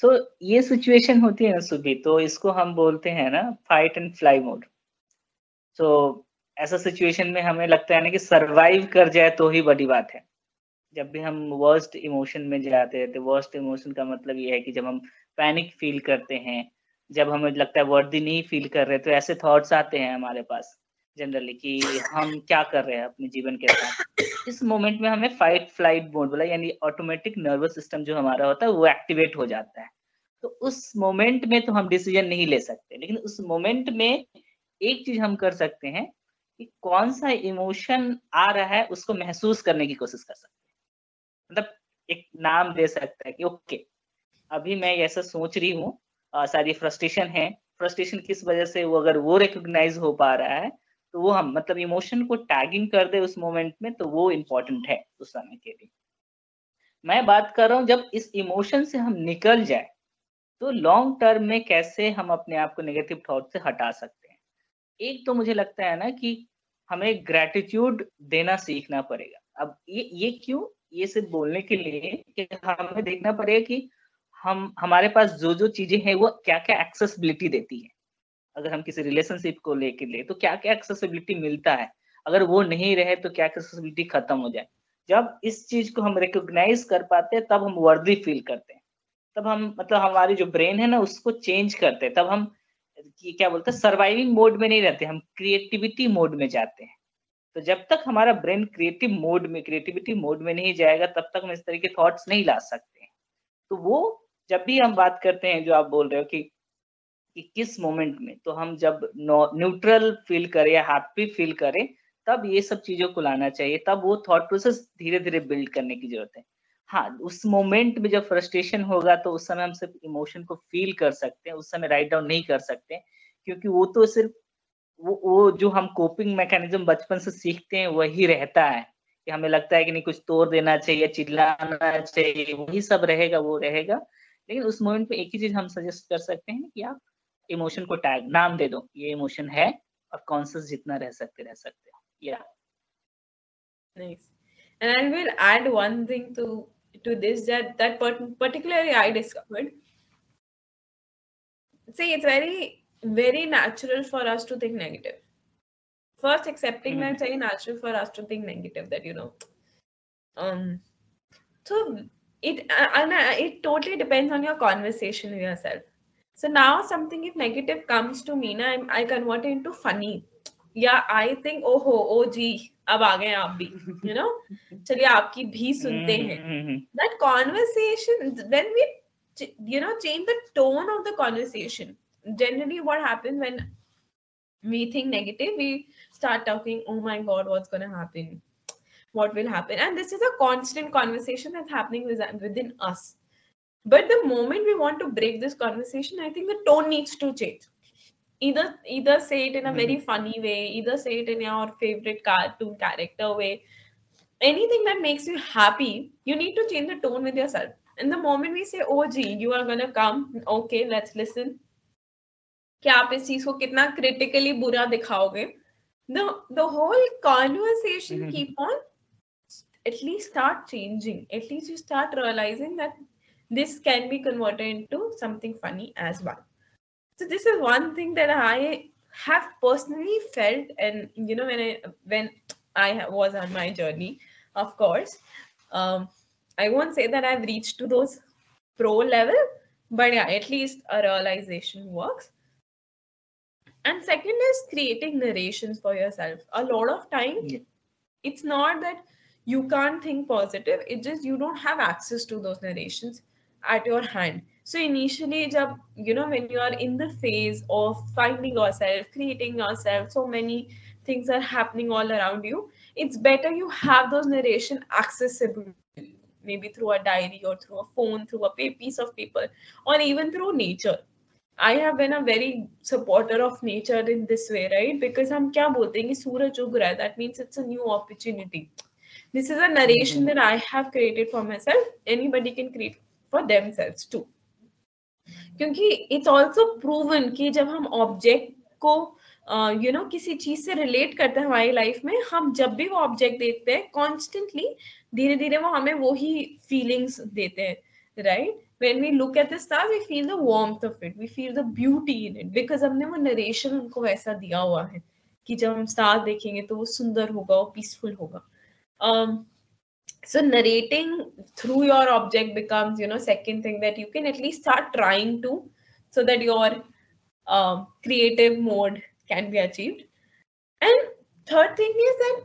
so ये सिचुएशन होती है ना सुबह तो इसको हम बोलते हैं ना fight and fly mode so ऐसा सिचुएशन में हमें लगता है ना कि सरवाइव कर जाए तो ही बड़ी बात है. जब भी हम वर्स्ट इमोशन में जाते हैं तो वर्स्ट इमोशन का मतलब ये है कि जब हम पैनिक फील करते हैं। जब हमें लगता है वर्दी नहीं फील कर रहे तो ऐसे थॉट्स आते हैं हमारे पास जनरली कि हम क्या कर रहे हैं अपने जीवन के साथ। इस मोमेंट में हमें फाइट फ़्लाइट मोड बोला यानी ऑटोमेटिक नर्वस सिस्टम जो हमारा होता है, वो एक्टिवेट हो जाता है। तो उस मोमेंट में तो हम डिसीज़न नहीं ले सकते, लेकिन उस मोमेंट में एक चीज़ हम कर सकते हैं कि कौन सा इमोशन आ रहा है, उसको महसूस करने की कोशिश कर सकते हैं। मतलब एक नाम दे सकता है कि ओके अभी मैं ऐसा सोच रही हूँ सारी फ्रस्ट्रेशन है। फ्रस्ट्रेशन किस वजह से वो अगर वो रिकोगनाइज हो पा रहा है तो वो हम मतलब इमोशन को टैगिंग कर दे उस मोमेंट में तो वो इम्पोर्टेंट है उस समय के लिए। मैं बात कर रहा हूँ, जब इस इमोशन से हम निकल जाए तो लॉन्ग टर्म में कैसे हम अपने आप को नेगेटिव थॉट से हटा सकते हैं? एक तो मुझे लगता है ना कि हमें ग्रेटिट्यूड देना सीखना पड़ेगा। अब ये ये क्यों? ये सिर्फ़ बोलने के लिए कि हमें देखना पड़ेगा कि हम, हमारे पास जो जो चीज़ें हैं, वो क्या क्या एक्सेसिबिलिटी देती है? अगर हम किसी रिलेशनशिप को लेके ले तो क्या क्या एक्सेसिबिलिटी मिलता है? अगर वो नहीं रहे तो क्या एक्सेसिबिलिटी खत्म हो जाए? जब इस चीज़ को हम रिकोगनाइज कर पाते हैं, तब हम वर्दी फील करते हैं। तब हम मतलब हमारी जो ब्रेन है ना, उसको चेंज करते हैं। तब हम क्या बोलते हैं सर्वाइविंग मोड में नहीं रहते, हम क्रिएटिविटी मोड में जाते हैं। तो जब तक हमारा ब्रेन क्रिएटिव मोड में क्रिएटिविटी मोड में नहीं जाएगा, तब तक हम इस तरह के थॉट्स नहीं ला सकते तो वो जब भी हम बात करते हैं, जो आप बोल रहे हो कि कि किस मोमेंट में तो हम जब न्यूट्रल फील करें या हैप्पी फील करें, तब ये सब चीज़ों को लाना चाहिए। तब वो थॉट प्रोसेस धीरे धीरे बिल्ड करने की ज़रूरत है। हाँ उस मोमेंट में जब फ्रस्ट्रेशन होगा तो उस समय हम सिर्फ़ इमोशन को फील कर सकते हैं, उस समय राइट डाउन नहीं कर सकते क्योंकि वो तो सिर्फ़, वो वो जो हम कोपिंग मैकेनिज्म बचपन से सीखते हैं, वही रहता है। कि हमें लगता है कि नहीं, कुछ तोड़ देना चाहिए, चिल्लाना चाहिए, वही सब रहेगा, वो रहेगा। लेकिन उस मोमेंट पे एक ही चीज़ हम सजेस्ट कर सकते हैं कि आप इमोशन को टैग नाम दे दो ये इमोशन है और कॉन्सियस जितना रह सकते रह सकते हो या and i will add one thing to to this that that particularly i discovered see it's very very natural for us to think negative first accepting mm-hmm. that it's very natural for us to think negative that you know um so it and it totally depends on your conversation with yourself so now something if negative comes to me na i convert it into funny yeah i think oh ho oh gee अब आ गए आप भी you know चलिए आपकी भी सुनते हैं that conversation when we you know change the tone of the conversation generally what happens when we think negative we start talking oh my god what's going to happen what will happen and this is a constant conversation that's happening within us but the moment we want to break this conversation i think the tone needs to change either either say it in a very mm-hmm. funny way either say it in your favorite cartoon character way anything that makes you happy you need to change the tone with yourself and the moment we say oh gee you are gonna come okay let's listen क्या आप इस चीज को कितना critically बुरा दिखाओगे the the whole conversation mm-hmm. keep on at least start changing. At least you start realizing that this can be converted into something funny as well. So this is one thing that i have personally felt and you know when i when i was on my journey of course um, i won't say that i've reached to those pro level but yeah at least a realization works. And second is creating narrations for yourself. A lot of time Yeah. it's not that you can't think positive it's just you don't have access to those narrations at your hand so initially jab, you know when you are in the phase of finding yourself creating yourself so many things are happening all around you it's better you have those narration accessible maybe through a diary or through a phone through a pa- piece of paper or even through nature I have been a very supporter of nature in this way, right? Because हम क्या बोलते हैं कि सूरज उग रहा है that means it's a new opportunity. This is a narration that I have created for myself. Anybody can create for themselves too. क्योंकि it's also proven कि जब हम ऑब्जेक्ट को यू uh, नो किसी चीज़ से रिलेट करते हैं हमारी लाइफ में हम जब भी वो ऑब्जेक्ट देखते हैं कॉन्स्टेंटली धीरे धीरे वो हमें वही फीलिंग्स देते हैं right when we look at the stars we feel the warmth of it we feel the beauty in it because हमने वो नरेशन उनको वैसा दिया हुआ है कि जब हम स्टार देखेंगे तो वो सुंदर होगा वो पीसफुल होगा um, so narrating through your object becomes you know second thing that you can at least start trying to so that your um, creative mode can be achieved. And third thing is that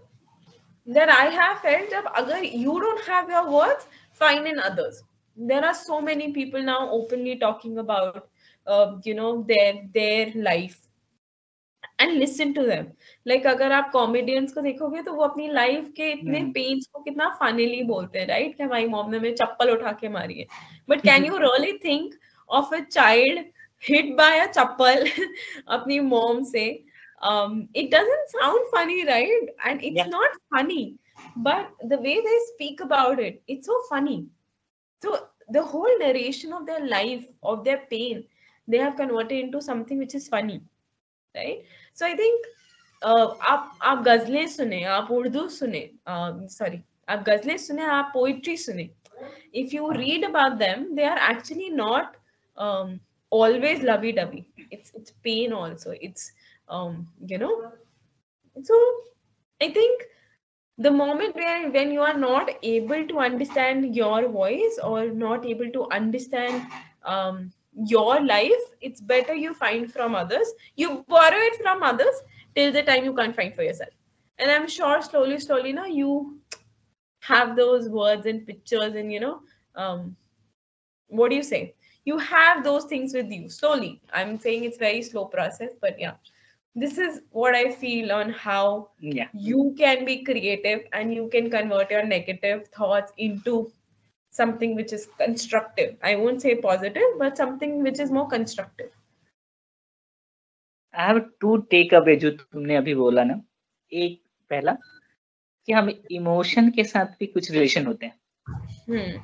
that i have felt that agar you don't have your words find in others. There are so many people now openly talking about uh, you know their their life And listen to them like अगर आप comedians को देखोगे तो वो अपनी life के इतने हम्म। Pens को कितना फनीली बोलते हैं राइट कि हमारी मॉम ने मेरे चप्पल उठा के मारी है but can you really think of a child hit by a chappal अपनी मॉम से um it doesn't sound funny right and it's Yeah. not funny but the way they speak about it it's so funny so the whole narration of their life of their pain they have converted into something which is funny right so i think uh, आप आप गजलें सुने आप उर्दू सुने sorry आप गजलें सुने आप poetry सुने if you read about them they are actually not um, always lovey-dovey it's it's pain also it's um, you know so i think the moment where when you are not able to understand your voice or not able to understand um, your life it's better you find from others. You borrow it from others till the time you can't find for yourself. And i'm sure slowly slowly now you have those words and pictures and you know um, what do you say? You have those things with you slowly. I'm saying it's very slow process but yeah. This is what i feel on how Yeah. you can be creative and you can convert your negative thoughts into something which is constructive. I won't say positive but something which is more constructive. I have to take away जो तुमने अभी बोला ना। एक पहला कि हम emotion के साथ भी कुछ रिलेशन होते हैं। Hmm.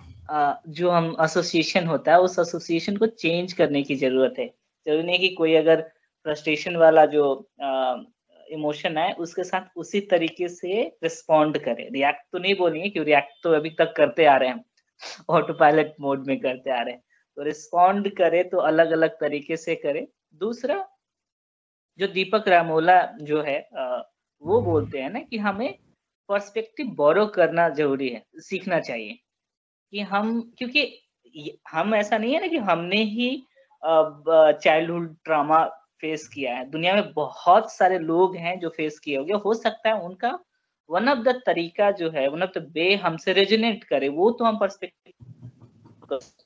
जो हम एसोसिएशन होता है उस एसोसिएशन को चेंज करने की ज़रूरत है। ज़रूरी नहीं कि कोई अगर फ्रस्ट्रेशन वाला जो इमोशन है उसके साथ उसी तरीके से रिस्पॉन्ड करे। रिएक्ट तो नहीं बोलेंगे कि रिएक्ट तो अभी तक करते आ रहे हैं ऑटो पायलट मोड में करते आ रहे हैं। तो रिस्पॉन्ड करे तो अलग अलग तरीके से करे। दूसरा जो दीपक रामोला जो है वो बोलते हैं ना कि हमें पर्सपेक्टिव बोरो करना ज़रूरी है सीखना चाहिए। कि हम क्योंकि हम ऐसा नहीं है ना कि हमने ही चाइल्डहुड ट्रामा फेस किया है। दुनिया में बहुत सारे लोग हैं जो फेस किए होंगे। हो सकता है उनका वन ऑफ़ द तरीका जो है वन ऑफ़ द वे हमसे रेजोनेट करे वो तो हम पर्सपेक्टिव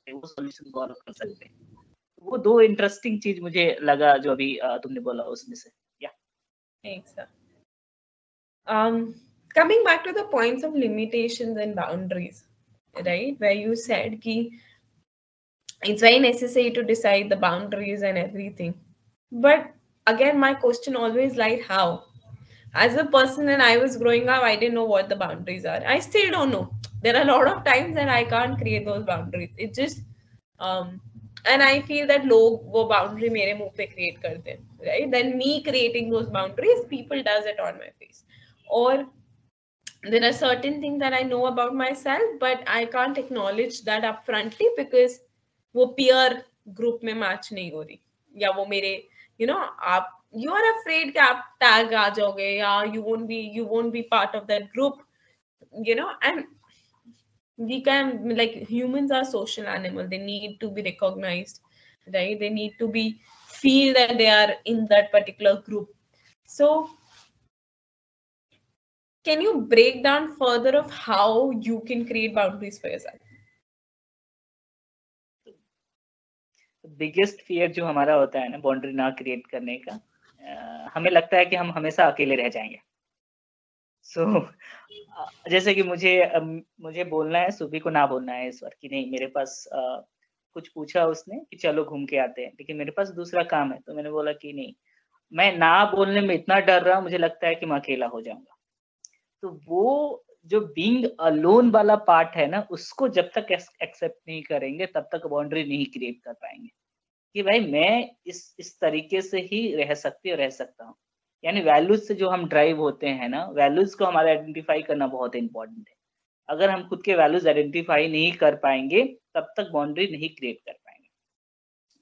हैं वो सॉल्यूशन गौर कर सकते हैं वो दो इंटरेस्टिंग चीज़ मुझे लगा जो अभी तुमने बोला उसमें से Thanks, sir. Um, coming back to the points of limitations and boundaries, right? Where you said ki it's very necessary to decide the boundaries and everything. But again, my question always lied how? As a person, when I was growing up, I didn't know what the boundaries are. I still don't know. There are a lot of times that I can't create those boundaries. It just um, and I feel that लोग वो boundary मेरे मुंह पे create करते हैं right then me creating those boundaries people does it on my face or there are certain things that I know about myself but I can't acknowledge that upfrontly because वो peer group में match नहीं हो रही या वो मेरे you you know know, आप you are afraid कि आप टैग आ जाओगे या you won't be you won't be part of that group you know and we can like humans are social animal they need to be recognized right they need to be feel that they are in that particular group so can you break down further of how you can create boundaries for yourself biggest fear जो हमारा होता है ना boundary ना create करने का आ, हमें लगता है कि हम हमेशा अकेले रह जाएँगे। सो so, जैसे कि मुझे मुझे बोलना है सुबह को ना बोलना है इस बार कि नहीं मेरे पास आ, कुछ पूछा उसने कि चलो घूम के आते हैं। लेकिन मेरे पास दूसरा काम है तो मैंने बोला कि नहीं मैं ना बोलने में इतना डर रहा मुझे लगता है कि मैं अकेला हो जाऊँगा। तो वो जो बींग अलोन वाला पार्ट है ना उसको जब तक एक्सेप्ट नहीं करेंगे तब तक बाउंड्री नहीं क्रिएट कर पाएँगे। कि भाई मैं इस इस तरीके से ही रह सकती और रह सकता हूँ। यानी वैल्यूज़ से जो हम ड्राइव होते हैं ना वैल्यूज़ को हमारा आइडेंटिफाई करना बहुत इंपॉर्टेंट है। अगर हम खुद के वैल्यूज़ आइडेंटिफाई नहीं कर पाएँगे, तब तक बाउंड्री नहीं क्रिएट कर पाएँगे।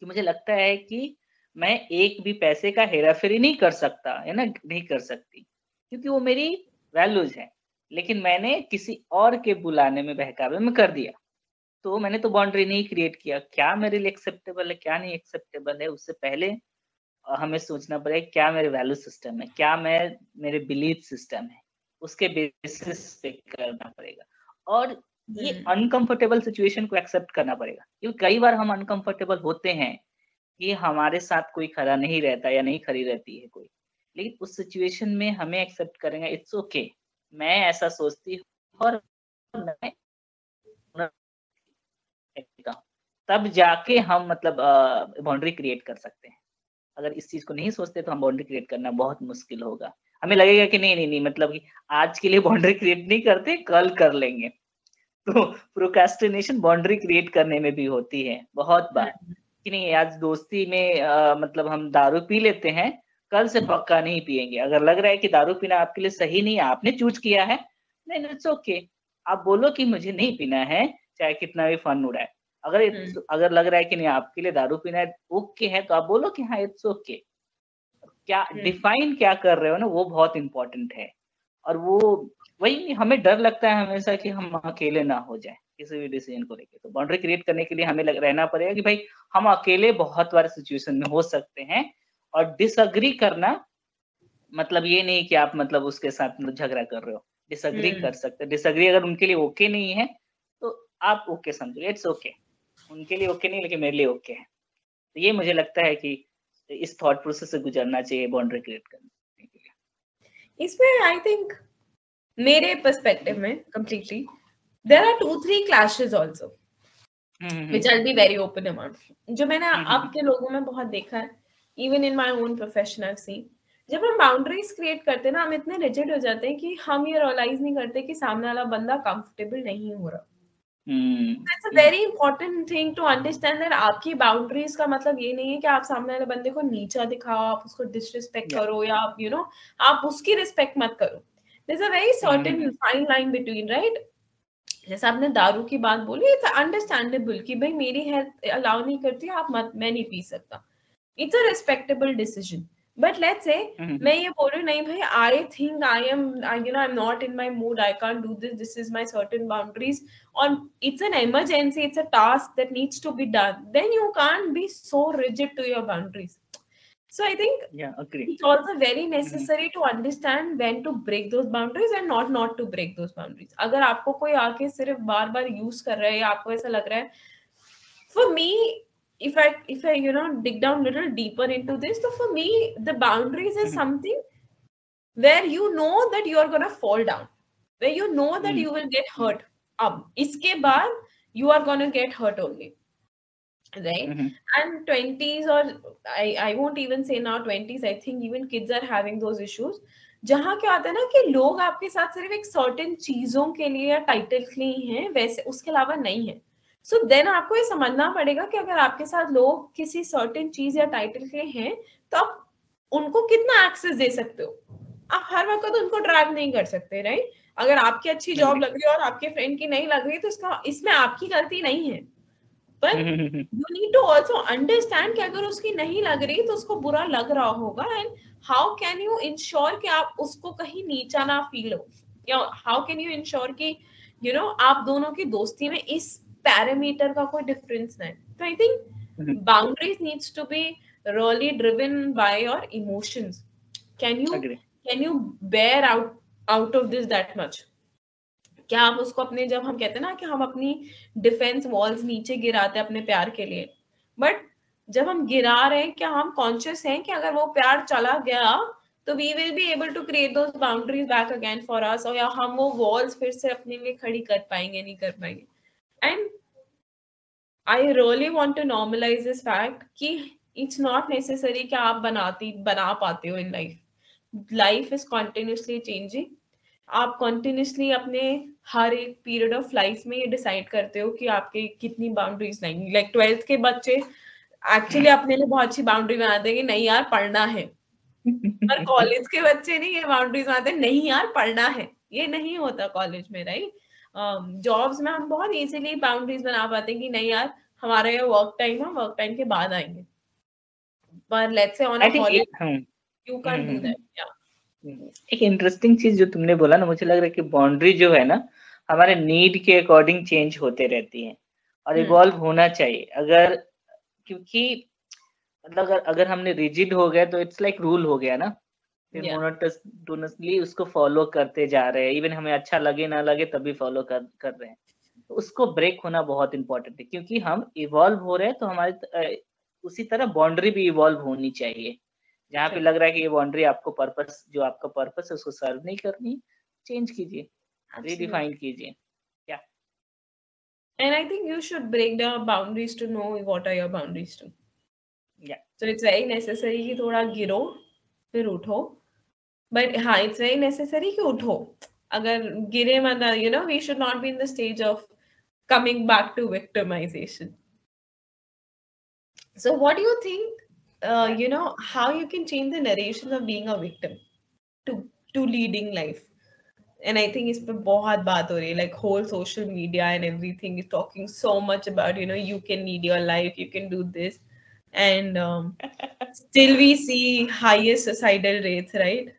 कि मुझे लगता है कि मैं एक भी पैसे का हेराफेरी नहीं कर सकता, है ना, नहीं कर सकती, क्योंकि वो मेरी वैल्यूज़ है। लेकिन मैंने किसी और के बुलाने में बहकावे में कर दिया। तो मैंने तो बाउंड्री नहीं क्रिएट किया क्या मेरे लिए एक्सेप्टेबल है क्या नहीं एक्सेप्टेबल है उससे पहले हमें सोचना पड़ेगा क्या मेरे वैल्यू सिस्टम है क्या मैं मेरे बिलीफ सिस्टम है उसके बेसिस पे करना पड़ेगा और ये अनकंफर्टेबल हम्म। सिचुएशन को एक्सेप्ट करना पड़ेगा क्योंकि कई बार हम अनकंफर्टेबल होते हैं कि हमारे साथ कोई खड़ा नहीं रहता या नहीं खड़ी रहती है कोई लेकिन उस सिचुएशन में हमें एक्सेप्ट करेंगे इट्स ओके okay. मैं ऐसा सोचती हूँ और मैं तब जाके हम मतलब बाउंड्री क्रिएट कर सकते हैं। अगर इस चीज़ को नहीं सोचते तो हम बाउंड्री क्रिएट करना बहुत मुश्किल होगा। हमें लगेगा कि नहीं नहीं नहीं मतलब कि आज के लिए बाउंड्री क्रिएट नहीं करते कल कर लेंगे। तो प्रोकास्टिनेशन बाउंड्री क्रिएट करने में भी होती है बहुत बार। कि नहीं आज दोस्ती में आ, मतलब हम दारू पी लेते हैं कल से पक्का नहीं पिएँगे अगर लग रहा है कि दारू पीना आपके लिए सही नहीं है आपने चूज़ किया है नहीं इट्स ओके आप बोलो कि मुझे नहीं पीना है चाहे कितना भी फन उड़ाए। अगर हम्म। अगर लग रहा है कि नहीं आपके लिए दारू पीना ओके है तो आप बोलो कि हाँ इट्स ओके क्या डिफाइन हम्म। क्या कर रहे हो ना वो बहुत इंपॉर्टेंट है। और वो वही हमें डर लगता है हमेशा कि हम अकेले ना हो जाए किसी भी डिसीज़न को लेके। तो बाउंड्री क्रिएट करने के लिए हमें लग, रहना पड़ेगा कि भाई हम अकेले बहुत बार सिचुएशन में हो सकते हैं। और डिसअग्री करना मतलब ये नहीं कि आप मतलब उसके साथ मतलब झगड़ा कर रहे हो। Disagree hmm. कर सकते डिसअग्री अगर उनके लिए ओके नहीं है तो आप ओके समझो इट्स ओके उनके लिए ओके नहीं लेकिन मेरे लिए ओके है। तो ये मुझे लगता है कि इस थॉट प्रोसेस से गुजरना चाहिए बाउंड्री क्रिएट करने के लिए। इसमें आई थिंक मेरे पर्सपेक्टिव में completely there are two three clashes also which I will be very open about जो मैंने हम्म, हम्म, आपके लोगों में बहुत देखा है even in my own profession I seen जब हम बाउंड्रीज क्रिएट करते हैं ना हम इतने रिजिड हो जाते हैं कि हम ये रियलाइज़ नहीं करते कि सामने वाला बंदा कंफर्टेबल नहीं हो रहा। It's a very important thing to understand that आपकी बाउंड्रीज का मतलब ये नहीं है कि आप सामने वाले बंदे को नीचा दिखाओ आप उसको डिसरिस्पेक्ट yeah. करो या आप यू you नो know, आप उसकी रिस्पेक्ट मत करो। This a very certain fine line between right जैसे आपने दारू की बात बोली इट्स अंडरस्टैंडेबल कि भाई मेरी हेल्थ अलाउ नहीं करती आप मत मैं नहीं पी सकता। It's a respectable decision but let's say mm-hmm. मैं ये बोल रही नहीं भाई I think I am I, you know I'm not in my mood I can't do this this is my certain boundaries or it's an emergency it's a task that needs to be done then you can't be so rigid to your boundaries so I think yeah agree it's also very necessary mm-hmm. to understand when to break those boundaries and not not to break those boundaries अगर आपको कोई आके सिर्फ़ बार बार use कर रहा है या आपको ऐसा लग रहा है for me if i if i you know dig down a little deeper into this so for me the boundaries is mm-hmm. something where you know that you are going to fall down where you know that mm-hmm. you will get hurt अब इसके बाद you are going to get hurt only right mm-hmm. and 20s or I, I won't even say now 20s i think even kids are having those issues जहाँ क्या होता है ना कि लोग आपके साथ सिर्फ़ एक सर्टेन चीज़ों के लिए या टाइटल के लिए हैं वैसे उसके अलावा नहीं है सो so देन आपको ये समझना पड़ेगा कि अगर आपके साथ लोग किसी सर्टेन चीज़ या टाइटल के हैं तो आप उनको कितना एक्सेस दे सकते हो? आप हर वक्त तो उनको ड्राइव नहीं कर सकते राइट अगर आपकी अच्छी जॉब लग रही है और आपके फ्रेंड की नहीं लग रही तो इसका इसमें आपकी गलती नहीं है। पर you need to also understand कि अगर उसकी नहीं लग रही तो उसको बुरा लग रहा होगा and how can you ensure कि आप उसको कहीं नीचा ना फील हो? या हाउ कैन यू इंश्योर कि यू you नो know, आप दोनों की दोस्ती में इस पैरामीटर का कोई डिफरेंस नहीं। तो I think boundaries needs to be really driven by your emotions. Can you Agree. can you bear out out of this that much? क्या आप उसको अपने जब हम कहते हैं ना कि हम अपनी डिफेंस वॉल्स नीचे गिराते हैं अपने प्यार के लिए बट जब हम गिरा रहे हैं क्या हम कॉन्शियस हैं कि अगर वो प्यार चला गया तो we will be able to create those boundaries back again for us और या हम वो वॉल्स फिर से अपने लिए खड़ी कर पाएँगे नहीं कर पाएँगे। And I really want to normalise this fact कि इट्स नॉट नेसेसरी कि आप बनाती बना पाते हो in life life is continuously changing आप कॉन्टिन्यूसली अपने हर एक पीरियड ऑफ़ लाइफ में ये डिसाइड करते हो कि आपके कितनी बाउंड्रीज लाएँगी। लाइक ट्वेल्थ के बच्चे एक्चुअली अपने लिए बहुत अच्छी बाउंड्री बनाते हैं कि नहीं यार पढ़ना है। पर कॉलेज के बच्चे नहीं ये बाउंड्रीज बनाते नहीं यार पढ़ना है। ये नहीं होता कॉलेज में राइट जॉब्स um, में हम बहुत इजीली बाउंड्रीज बना पाते हैं कि नहीं यार हमारा ये वर्क टाइम है वर्क टाइम के बाद आएँगे। पर let's say on a college you can do that या एक इंटरेस्टिंग चीज़ जो तुमने बोला ना मुझे लग रहा है कि बाउंड्री जो है ना हमारे नीड के अकॉर्डिंग चेंज होते रहती है और इवॉल्व हम्म। होना चाहिए। अगर क्योंकि मतलब अगर अगर हमने रिजिड हो गया तो इट्स लाइक रूल हो गया ना। मोनोटोनसली उसको फॉलो करते जा रहे हैं। इवन हमें अच्छा लगे ना लगे तभी फॉलो कर कर रहे हैं। तो उसको ब्रेक होना बहुत इंपॉर्टेंट है क्योंकि हम इवॉल्व हो रहे हैं तो हमारे उसी तरह बाउंड्री भी इवॉल्व होनी चाहिए। जहाँ पे लग रहा है कि ये बाउंड्री आपको पर्पस जो आपका पर्पस है उसको सर्व नहीं करनी। चेंज कीजिए रीडिफाइन कीजिए। क्या and i think you should break down boundaries to know what are your boundaries too yeah. So it's very necessary कि थोड़ा गिरो फिर उठो। but yeah, it's very necessary to utho agar gire mana you know we should not be in the stage of coming back to victimization. So what do you think uh, you know how you can change the narration of being a victim to to leading life? And i think it's bahut baat ho rahi like whole social media and everything is talking so much about you know you can lead your life you can do this. And um, still we see highest suicidal rates right?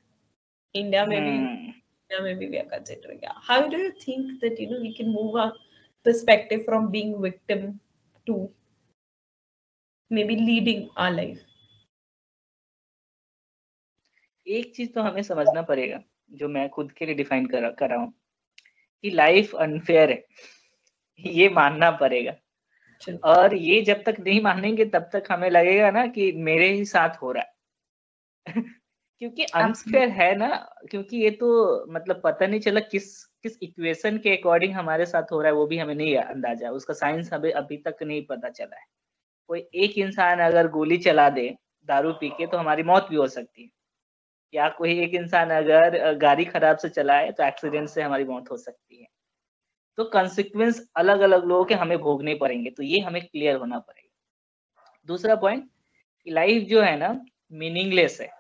India maybe mm. india maybe we are considering yeah. how do you think that you know we can move our perspective from being victim to maybe leading our life एक चीज़ तो हमें समझना पड़ेगा जो मैं खुद के लिए डिफाइन कर, कर रहा हूँ कि लाइफ अनफेयर है ये मानना पड़ेगा और ये जब तक नहीं मानेंगे तब तक हमें लगेगा ना कि मेरे ही साथ हो रहा है क्योंकि अनफेयर है ना क्योंकि ये तो मतलब पता नहीं चला किस किस इक्वेशन के अकॉर्डिंग हमारे साथ हो रहा है वो भी हमें नहीं अंदाज़ा उसका साइंस हमें अभी तक नहीं पता चला है। कोई एक इंसान अगर गोली चला दे दारू पी के तो हमारी मौत भी हो सकती है। या कोई एक इंसान अगर गाड़ी खराब से चलाए तो एक्सीडेंट से हमारी मौत हो सकती है। तो कंसिक्वेंस अलग अलग लोगों के हमें भोगने पड़ेंगे तो ये हमें क्लियर होना पड़ेगा। दूसरा पॉइंट लाइफ जो है ना मीनिंगलेस है।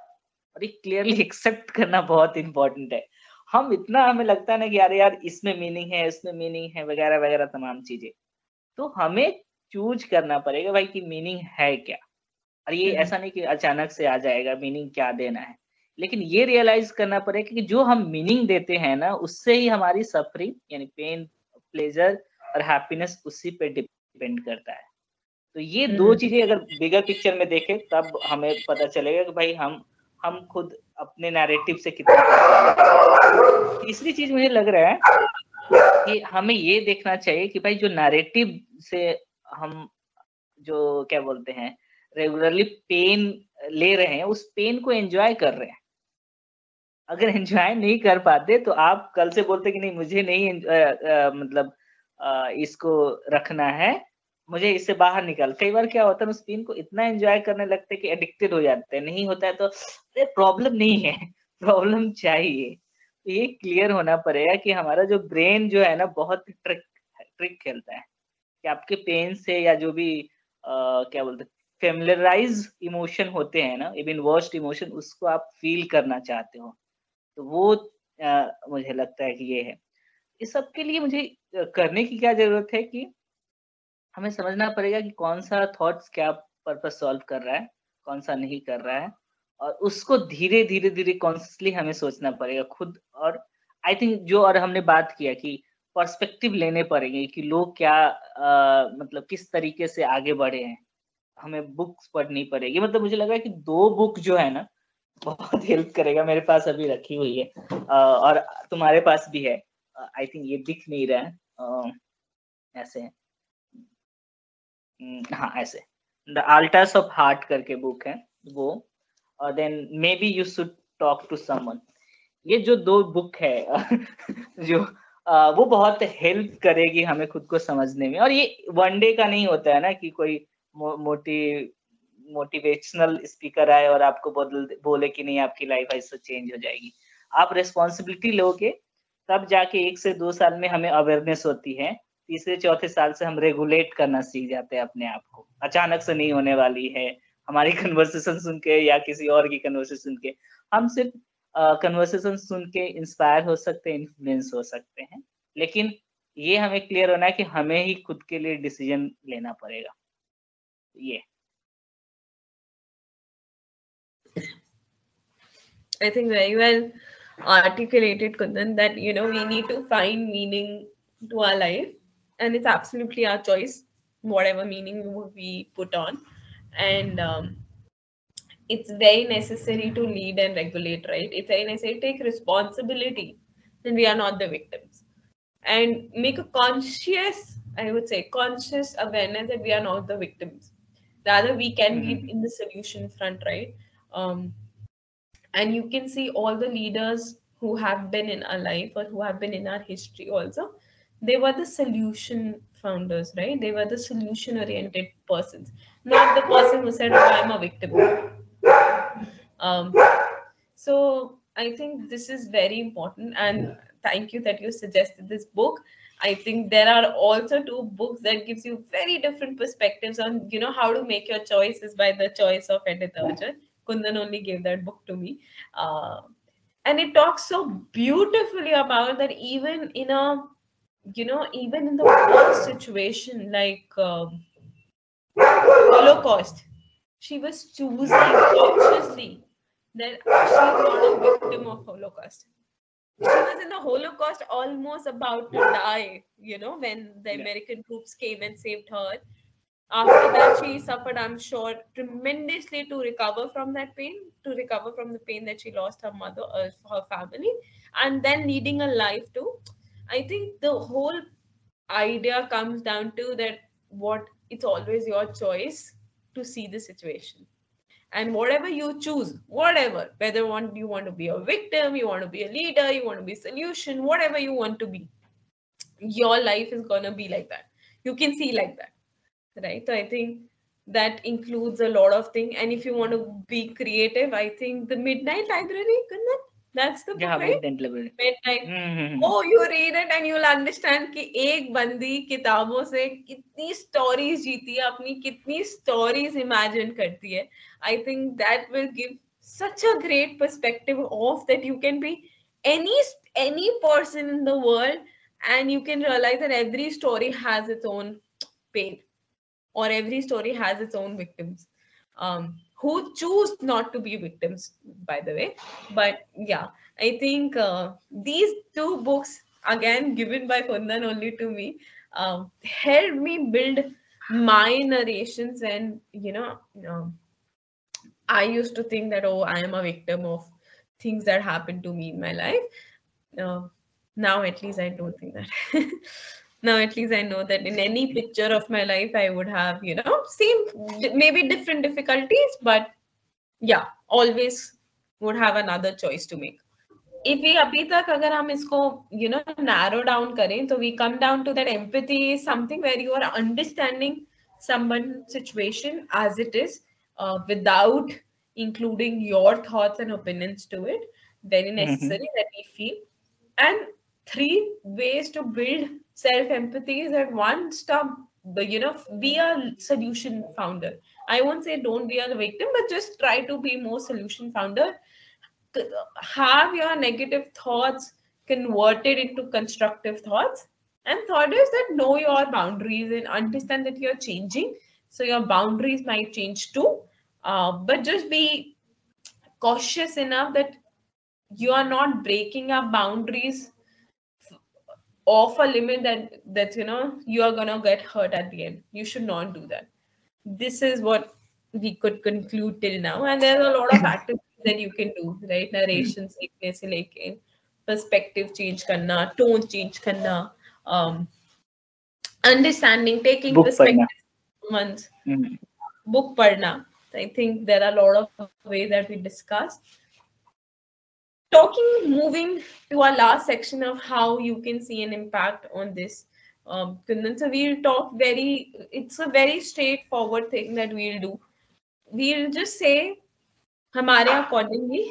और ये क्लियरली एक्सेप्ट करना बहुत इंपॉर्टेंट है। हम इतना हमें लगता है ना कि यार यार इसमें मीनिंग है इसमें मीनिंग है वगैरह वगैरह तमाम चीज़ें। तो हमें चूज़ करना पड़ेगा भाई कि मीनिंग है क्या। और ये हम्म। ऐसा नहीं कि अचानक से आ जाएगा मीनिंग क्या देना है। लेकिन ये रियलाइज़ करना पड़ेगा कि जो हम मीनिंग देते हैं ना उससे ही हमारी सफरिंग यानी पेन प्लेजर और हैप्पीनेस उसी पे डिपेंड करता है। तो ये दो हम्म। चीज़ें अगर बिगर पिक्चर में देखें तब हमें पता चलेगा कि भाई हम हम खुद अपने नैरेटिव से कितना तीसरी चीज़ मुझे लग रहा है कि हमें ये देखना चाहिए कि भाई जो नैरेटिव से हम जो क्या बोलते हैं रेगुलरली पेन ले रहे हैं उस पेन को एंजॉय कर रहे हैं। अगर एंजॉय नहीं कर पाते तो आप कल से बोलते कि नहीं मुझे नहीं आ, आ, मतलब आ, इसको रखना है। मुझे इससे बाहर निकल। कई बार क्या होता है उस सीन को इतना एंजॉय करने लगते कि एडिक्टेड हो जाते हैं। नहीं होता है तो अरे प्रॉब्लम नहीं है प्रॉब्लम चाहिए। तो ये क्लियर होना पड़ेगा कि हमारा जो ब्रेन जो है ना बहुत ट्रिक ट्रिक खेलता है। कि आपके पेन से या जो भी आ, क्या बोलते फेमिलराइज इमोशन होते हैं ना इवन वर्स्ट इमोशन उसको आप फील करना चाहते हो। तो वो आ, मुझे लगता है कि ये है। इस सब के लिए मुझे करने की क्या ज़रूरत है कि हमें समझना पड़ेगा कि कौन सा थॉट्स क्या पर्पस सॉल्व कर रहा है कौन सा नहीं कर रहा है और उसको धीरे धीरे धीरे कॉन्सियसली हमें सोचना पड़ेगा खुद और आई थिंक जो और हमने बात किया कि पर्सपेक्टिव लेने पड़ेंगे कि लोग क्या आ, मतलब किस तरीके से आगे बढ़े हैं हमें बुक्स पढ़नी पड़ेगी। मतलब मुझे लगा कि दो बुक जो है ना बहुत हेल्प करेगा मेरे पास अभी रखी हुई है आ, और तुम्हारे पास भी है। आई थिंक ये दिख नहीं रहा है। आ, ऐसे हम्म, हाँ ऐसे। द आल्टर्स ऑफ़ हार्ट करके बुक है वो। और then maybe you should talk to someone ये जो दो बुक है जो वो बहुत हेल्प करेगी हमें खुद को समझने में। और ये वन डे का नहीं होता है ना कि कोई मो, मोटी मोटिवेशनल स्पीकर आए और आपको बोल बोले कि नहीं आपकी लाइफ ऐसे चेंज हो जाएगी। आप रिस्पॉन्सिबिलिटी लोगे तब जाके एक से दो साल में हमें अवेयरनेस होती है। तीसरे चौथे साल से हम रेगुलेट करना सीख जाते हैं अपने आप को। अचानक से नहीं होने वाली है हमारी कन्वर्सेशन सुन के या किसी और की कन्वर्सेशन सुन के हम सिर्फ़ कन्वर्सेशन सुन के इंस्पायर हो सकते हैं इन्फ्लुएंस हो सकते हैं। लेकिन ये हमें क्लियर होना है कि हमें ही खुद के लिए डिसीज़न लेना पड़ेगा। ये। I think very well articulated, Kundan, that you know we need to find meaning to our life, and it's absolutely our choice, whatever meaning we put on, and um, it's very necessary to lead and regulate, right? It's very necessary to take responsibility, and we are not the victims. And make a conscious, I would say, conscious awareness that we are not the victims. Rather, we can mm-hmm. be in the solution front, right? Um, and you can see all the leaders who have been in our life or who have been in our history also they were the solution founders right they were the solution oriented persons not the person who said oh i'm a victim um, so I think this is very important, and thank you that you suggested this book. I think there are also two books that gives you very different perspectives on you know how to make your choices by the choice of Edith. Kundan only gave that book to me, uh, and it talks so beautifully about that even in a you know even in the worst situation like um, Holocaust, she was choosing consciously that she's not a victim of Holocaust. She was in the Holocaust almost about to die, you know, when the American troops came and saved her. After that, she suffered, I'm sure, tremendously to recover from that pain, to recover from the pain that she lost her mother, uh, her family, and then leading a life too. I think the whole idea comes down to that what it's always your choice to see the situation. And whatever you choose whatever whether want you want to be a victim you want to be a leader you want to be a solution whatever you want to be your life is going to be like that. You can see like that right? So i think that includes a lot of things and if you want to be creative i think the midnight library Kundan, that's the yeah, book, right? Midnight. Mm-hmm. Oh, you read it and you'll understand कि एक बंदी किताबों से कितनी stories जीती है अपनी कितनी stories imagine करती है I think that will give such a great perspective of that you can be any any person in the world and you can realize that every story has its own pain or every story has its own victims um, who choose not to be victims, by the way. But yeah, I think uh, these two books, again given by Kundan only to me, um, helped me build my narrations. And you know, um, I used to think that oh, I am a victim of things that happened to me in my life. Uh, now, at least, I don't think that. now at least i know that in any picture of my life i would have you know same maybe different difficulties but yeah always would have another choice to make if we abhi tak agar hum isko you know narrow down kare so we come down to that empathy is something where you are understanding someone's situation as it is uh, without including your thoughts and opinions to it very necessary mm-hmm. that we feel and three ways to build self empathy is that one stop you know be a solution founder. I won't say don't be a victim but just try to be more solution founder. Have your negative thoughts converted into constructive thoughts. And third is that know your boundaries and understand that you're changing. So your boundaries might change too. Uh, but just be cautious enough that you are not breaking up boundaries off a limit that that you know you are gonna get hurt at the end you should not do that this is what we could conclude till now and there's a lot of activities that you can do right narration सीखने से लेके perspective change करना tone change करना um understanding taking Book perspective ones Mhm. book padna i think there are a lot of ways that we discussed talking moving to our last section of how you can see an impact on this um Kundan, so we'll talk very it's a very straightforward thing that we'll do we'll just say हमारे accordingly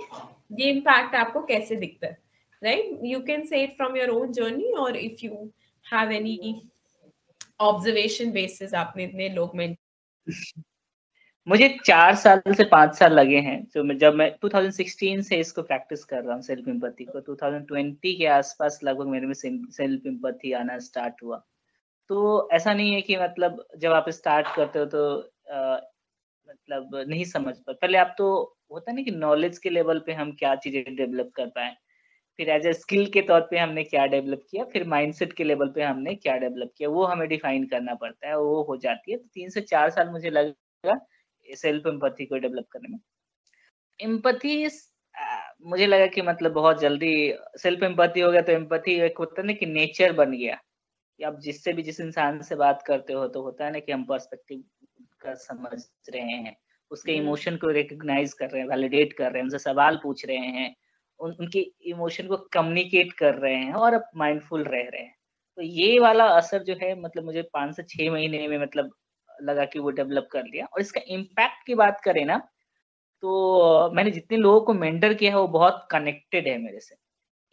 ये impact आपको कैसे दिखता है right you can say it from your own journey और if you have any observation basis आपने इतने लोग में मुझे चार साल से पाँच साल लगे हैं जो मैं जब मैं 2016 से इसको प्रैक्टिस कर रहा हूँ सेल्फ एम्पैथी को। 2020 के आसपास लगभग मेरे में सेल्फ एम्पैथी आना स्टार्ट हुआ। तो ऐसा नहीं है कि मतलब जब आप स्टार्ट करते हो तो आ, मतलब नहीं समझ पा पहले आप तो होता ना कि नॉलेज के लेवल पे हम क्या चीज़ें डेवलप कर पाए। फिर एज ए स्किल के तौर पे हमने क्या डेवलप किया फिर माइंडसेट के लेवल पे हमने क्या डेवलप किया वो हमें डिफाइन करना पड़ता है वो हो जाती है। तो तीन से चार साल मुझे लगा सेल्फ एम्पथी को डेवलप करने में? एम्पैथी मुझे लगा कि मतलब बहुत जल्दी सेल्फ एम्पैथी हो गया तो एम्पैथी एक होता है ना कि नेचर बन गया। कि आप जिससे भी जिस इंसान से बात करते हो तो होता है ना कि हम पर्सपेक्टिव का समझ रहे हैं। उसके हम्म। इमोशन को रिकग्नाइज कर रहे हैं वैलिडेट कर रहे हैं उनसे सवाल पूछ रहे हैं उन, उनके इमोशन को कम्युनिकेट कर रहे हैं और अब माइंडफुल रह रहे हैं। तो ये वाला असर जो है मतलब मुझे पाँच से छह महीने में मतलब लगा कि वो डेवलप कर लिया। और इसका इम्पैक्ट की बात करें ना तो मैंने जितने लोगों को मेंटर किया है वो बहुत कनेक्टेड है मेरे से।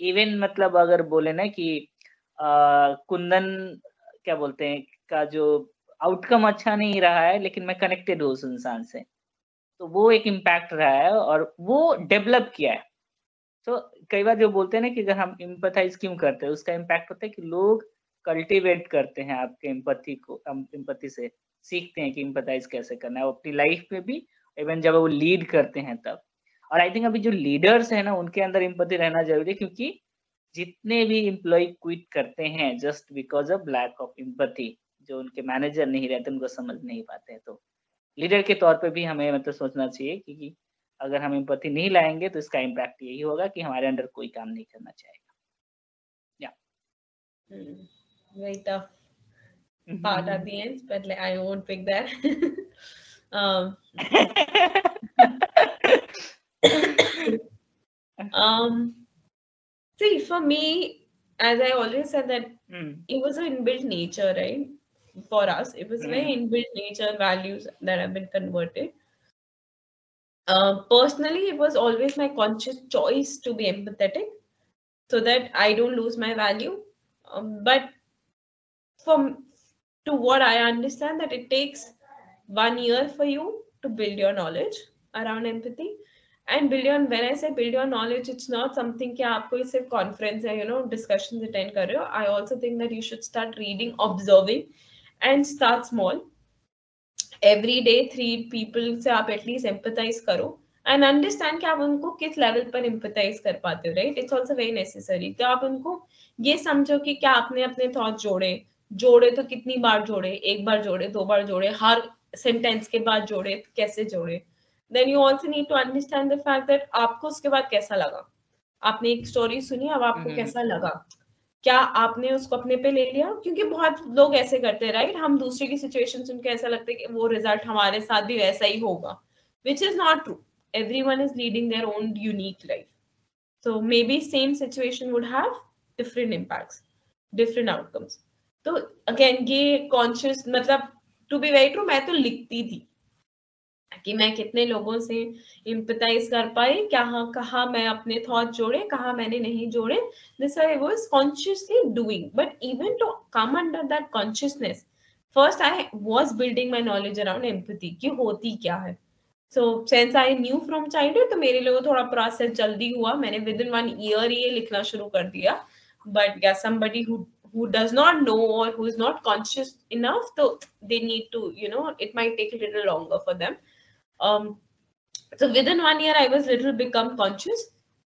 इवन मतलब अगर बोले ना कि आ, कुंदन क्या बोलते हैं का जो आउटकम अच्छा नहीं रहा है लेकिन मैं कनेक्टेड हूँ उस इंसान से। तो वो एक इम्पैक्ट रहा है और वो डेवलप किया है। तो कई बार जो बोलते हैं ना कि अगर हम इम्पथाइज क्यों करते हैं उसका इम्पैक्ट होता है कि लोग कल्टीवेट करते हैं आपके एम्पथी को एम्पथी से। सीखते हैं कि इम्पथाइज कैसे करना है, वो अपनी लाइफ में भी, इवन जब वो लीड करते हैं तब। और आई थिंक अभी जो लीडर्स हैं ना, उनके अंदर इम्पथी रहना ज़रूरी है, क्योंकि जितने भी एम्प्लॉय क्विट करते हैं just because of lack of empathy जो उनके मैनेजर नहीं रहते, उनको समझ नहीं पाते हैं तो लीडर के तौर पे भी हमें मतलब सोचना चाहिए क्योंकि अगर हम इम्पति नहीं लाएँगे तो इसका इम्पैक्ट यही होगा कि हमारे अंडर कोई काम नहीं करना चाहेगा। या very tough part at the end, but like, I won't pick that. um, um, see, for me, as I always said, that Hmm. it was an inbuilt nature, right? For us, it was very Hmm. inbuilt nature values that have been converted. Uh, personally, it was always my conscious choice to be empathetic so that I don't lose my value. Um, but from to what I understand, that it takes one year for you to build your knowledge around empathy. And build your when I say build your knowledge, it's not something कि आप कोई सिर्फ़ conference है, you know, discussions attend कर रहे हो. I also think that you should start reading, observing, and start small. Every day, three people से आप at least empathize करो and understand कि आप उनको किस level पर empathize कर पाते हो, right? It's also very necessary. तो आप उनको ये समझो कि क्या आपने अपने thoughts जोड़े, जोड़े तो कितनी बार जोड़े, एक बार जोड़े, दो बार जोड़े, हर सेंटेंस के बाद जोड़े, कैसे जोड़े. Then you also need to understand the fact that आपको उसके बाद कैसा लगा. आपने एक स्टोरी सुनी अब आपको हम्म। कैसा लगा? क्या आपने उसको अपने पे ले लिया? क्योंकि बहुत लोग ऐसे करते हैं राइट हम दूसरे की सिचुएशन सुन के ऐसा लगता है कि वो रिज़ल्ट हमारे साथ भी वैसा ही होगा which is not true everyone is leading their own unique life. So maybe same situation would have different impacts different outcomes. तो again ये कॉन्शियस मतलब टू बी very true, मैं तो लिखती थी कि मैं कितने लोगों से इम्पथाइज कर पाई, कहाँ कहाँ मैं अपने थॉट जोड़े, कहाँ मैंने नहीं जोड़े। This I was consciously doing but even to come under that consciousness first I was building my knowledge around empathy कि होती क्या है। So since I knew from childhood तो मेरे लिए थोड़ा प्रोसेस जल्दी हुआ। मैंने विद इन वन ईयर ये लिखना शुरू कर दिया। बट या somebody who who does not know or who is not conscious enough so they need to you know it might take a little longer for them. Um so within one year i was little become conscious.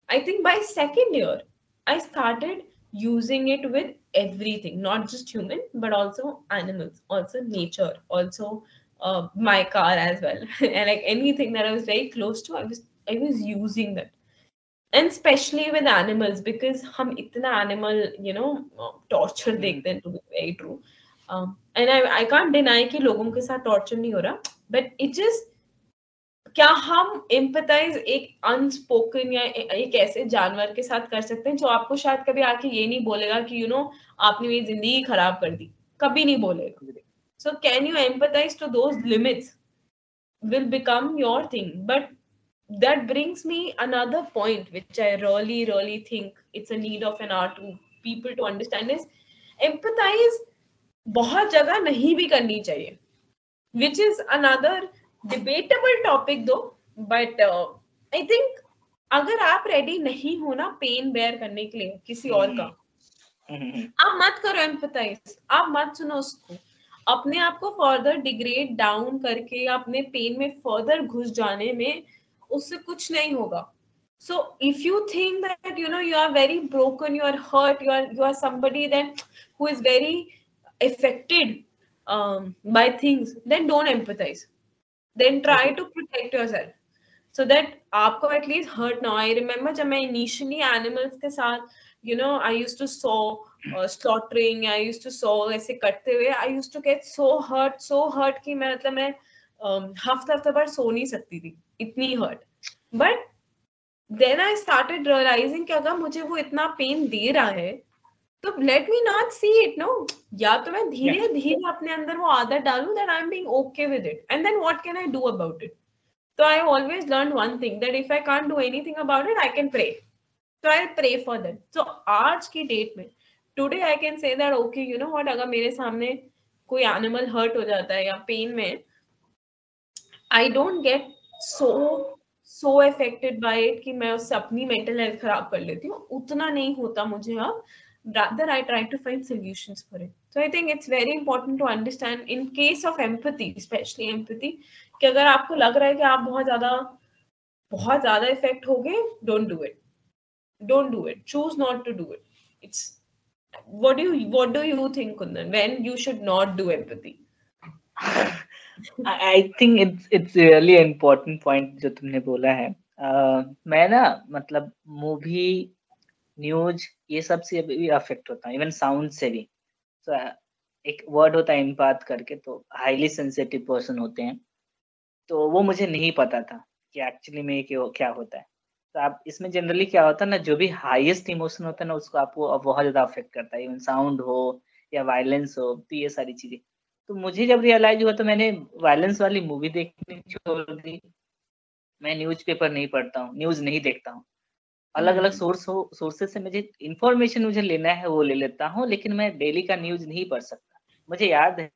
I think by second year i started using it with everything not just human but also animals also nature also uh, my car as well. And like anything that i was very close to i was i was using that and specially with animals because हम इतना animal you know torture देखते हैं to be very true and I I can't deny कि लोगों के साथ torture नहीं हो रहा बट इट जस्ट क्या हम एम्पताइज एक अनस्पोकन या एक ऐसे जानवर के साथ कर सकते हैं जो आपको शायद कभी आके ये नहीं बोलेगा कि यू नो आपने मेरी ज़िंदगी खराब कर दी। कभी नहीं बोलेगा। So can you empathise to those will become your thing but that brings me another point which i really really think it's a need of an art to people to understand is empathize बहुत जगह नहीं भी करनी चाहिए which is another debatable topic though but uh, i think अगर आप ready नहीं हो ना पेन बेयर करने के लिए किसी और का आप मत करो एम्पथाइज आप मत सुनो उसको अपने आप को फर्दर डिग्रेड डाउन करके अपने पेन में फर्दर घुस जाने में उससे कुछ नहीं होगा so if you think that you know you are very broken you are hurt you are you are somebody then who is very affected um, by things then don't empathize then try to protect yourself so that आपको at least hurt now I remember जब मैं initially animals के साथ you know I used to saw uh, slaughtering I used to saw ऐसे कटते हुए I used to get so hurt so hurt कि मैं मतलब मैं um, हफ़्ता हफ़्ता भर सो नहीं सकती थी इतनी hurt but then I started realising कि अगर मुझे वो इतना पेन दे रहा है तो let me not see it no या तो मैं धीरे धीरे अपने अंदर वो आदत डालू that I am being okay with it and then what can I do about it तो I always learn one thing that if I can't do anything about it I can pray तो I pray for that so आज की date में today I can say that okay you know what अगर मेरे सामने कोई animal hurt हो जाता है या पेन में I don't get so so affected by it कि मैं उससे अपनी मेंटल हेल्थ खराब कर लेती हूँ उतना नहीं होता मुझे अब rather I try to find solutions for it. So I think it's very important to understand in case of empathy, especially empathy, कि अगर आपको लग रहा है कि आप बहुत ज़्यादा बहुत ज़्यादा इफ़ेक्ट हो गए don't do it don't do it choose not to do it it's what do you what do you think kundan when you should not do empathy I think it's it's really important point जो तुमने बोला है। uh, मैं ना मतलब movie news ये सबसे भी अफेक्ट होता है इवन साउंड से भी। तो so, एक वर्ड होता है इम्पात करके तो हाईली सेंसिटिव पर्सन होते हैं। तो वो मुझे नहीं पता था कि एक्चुअली में क्या क्या होता है। तो आप इसमें जनरली क्या होता है ना जो भी हाईएस्ट इमोशन होता है ना उसको आपको बहुत ज़्यादा अफेक्ट करता है। इवन साउंड हो या वायलेंस हो तो ये सारी चीज़ें। तो मुझे जब रियलाइज़ हुआ तो मैंने वायलेंस वाली मूवी देखनी छोड़ दी। मैं न्यूज़ पेपर नहीं पढ़ता हूँ न्यूज़ नहीं देखता हूँ। अलग अलग सोर्स हो सोर्सेज से मुझे इंफॉर्मेशन मुझे लेना है वो ले लेता हूँ लेकिन मैं डेली का न्यूज़ नहीं पढ़ सकता। मुझे याद है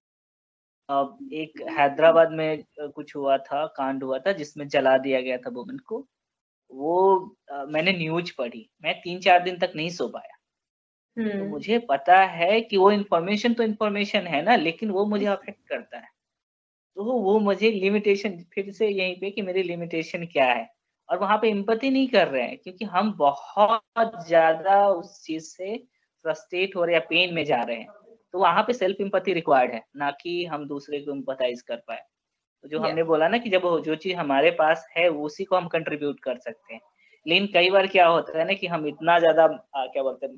एक हैदराबाद में कुछ हुआ था कांड हुआ था जिसमें जला दिया गया था वुमेन को। वो मैंने न्यूज़ पढ़ी। मैं तीन चार दिन तक नहीं सो पाया। तो मुझे पता है कि वो इन्फॉर्मेशन तो इन्फॉर्मेशन है ना लेकिन वो मुझे अफेक्ट करता है। तो वो मुझे लिमिटेशन फिर से यहीं पे कि मेरी लिमिटेशन क्या है? और वहाँ पे इम्पति नहीं कर रहे हैं क्योंकि हम बहुत ज़्यादा उस चीज़ से फ्रस्ट्रेट हो रहे हैं पेन में जा रहे हैं। तो वहाँ पे सेल्फ इम्पति रिक्वायर्ड है ना कि हम दूसरे को इम्पथाइज कर पाए। तो जो yeah. हमने बोला ना कि जब जो चीज़ हमारे पास है उसी को हम कंट्रीब्यूट कर सकते हैं। लेकिन कई बार क्या होता है ना कि हम इतना ज़्यादा क्या बोलते हैं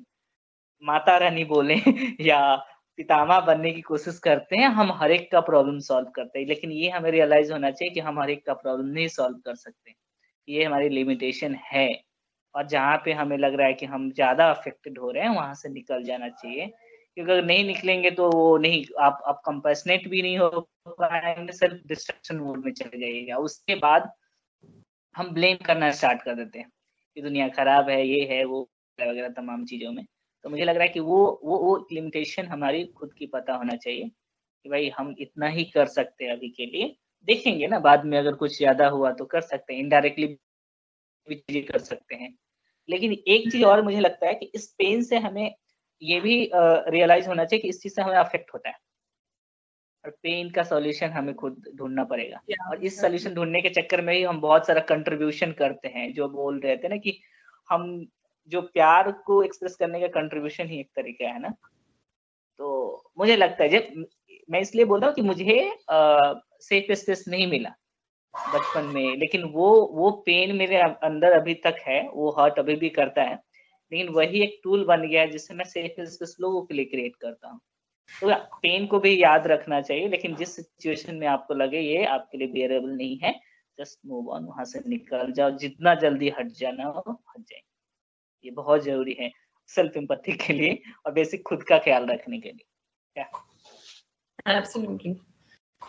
माता रानी बोले या पितामा बनने की कोशिश करते हैं, हम हर एक का प्रॉब्लम सॉल्व करते हैं। लेकिन ये हमें रियलाइज़ होना चाहिए कि हम हर एक का प्रॉब्लम नहीं सॉल्व कर सकते। ये हमारी लिमिटेशन है। और जहाँ पे हमें लग रहा है कि हम ज़्यादा अफेक्टेड हो रहे हैं, वहाँ से निकल जाना चाहिए। क्योंकि अगर नहीं निकलेंगे तो वो नहीं, आप आप कंपेसनेट भी नहीं हो पाएँगे सेल्फ डिस्ट्रक्शन मोड में चले जाइएगा। उसके बाद हम ब्लेम करना स्टार्ट कर देते हैं कि दुनिया खराब है, ये है, वो वगैरह तमाम चीज़ों में। तो मुझे लग रहा है कि वो वो वो लिमिटेशन हमारी खुद की पता होना चाहिए कि भाई हम इतना ही कर सकते हैं अभी के लिए। देखेंगे ना बाद में अगर कुछ ज़्यादा हुआ तो कर सकते हैं इनडायरेक्टली भी चीज़ें कर सकते हैं। लेकिन एक चीज़ और मुझे लगता है कि इस पेन से हमें ये भी रियलाइज़ होना चाहिए कि इस चीज़ से हमें अफेक्ट होता है। और पेन का सॉल्यूशन हमें खुद ढूंढना पड़ेगा। Yeah, और इस सॉल्यूशन ढूँढने के चक्कर में ही हम बहुत सारा कंट्रीब्यूशन करते हैं जो बोल रहे थे ना कि हम जो प्यार को एक्सप्रेस करने का कंट्रीब्यूशन ही एक तरीका है ना? तो मुझे लगता है, जब मैं इसलिए बोल रहा हूँ कि मुझे सेफ़ स्पेस नहीं मिला बचपन में, लेकिन वो वो पेन मेरे अंदर अभी तक है, वो हर्ट अभी भी करता है, लेकिन वही एक टूल बन गया है जिससे मैं सेफ़ स्पेस लोगों के लिए क्रिएट करता हूँ। तो पेन को भी याद रखना चाहिए, लेकिन जिस सिचुएशन में आपको लगे ये आपके लिए बेरेबल नहीं है जस्ट मूव ऑन वहाँ से निकल जाओ, जितना जल्दी हट जाना हो, हट जाए ये बहुत ज़रूरी है सेल्फ एम्पथी के लिए और बेसिक खुद का ख्याल रखने के लिए क्या Absolutely.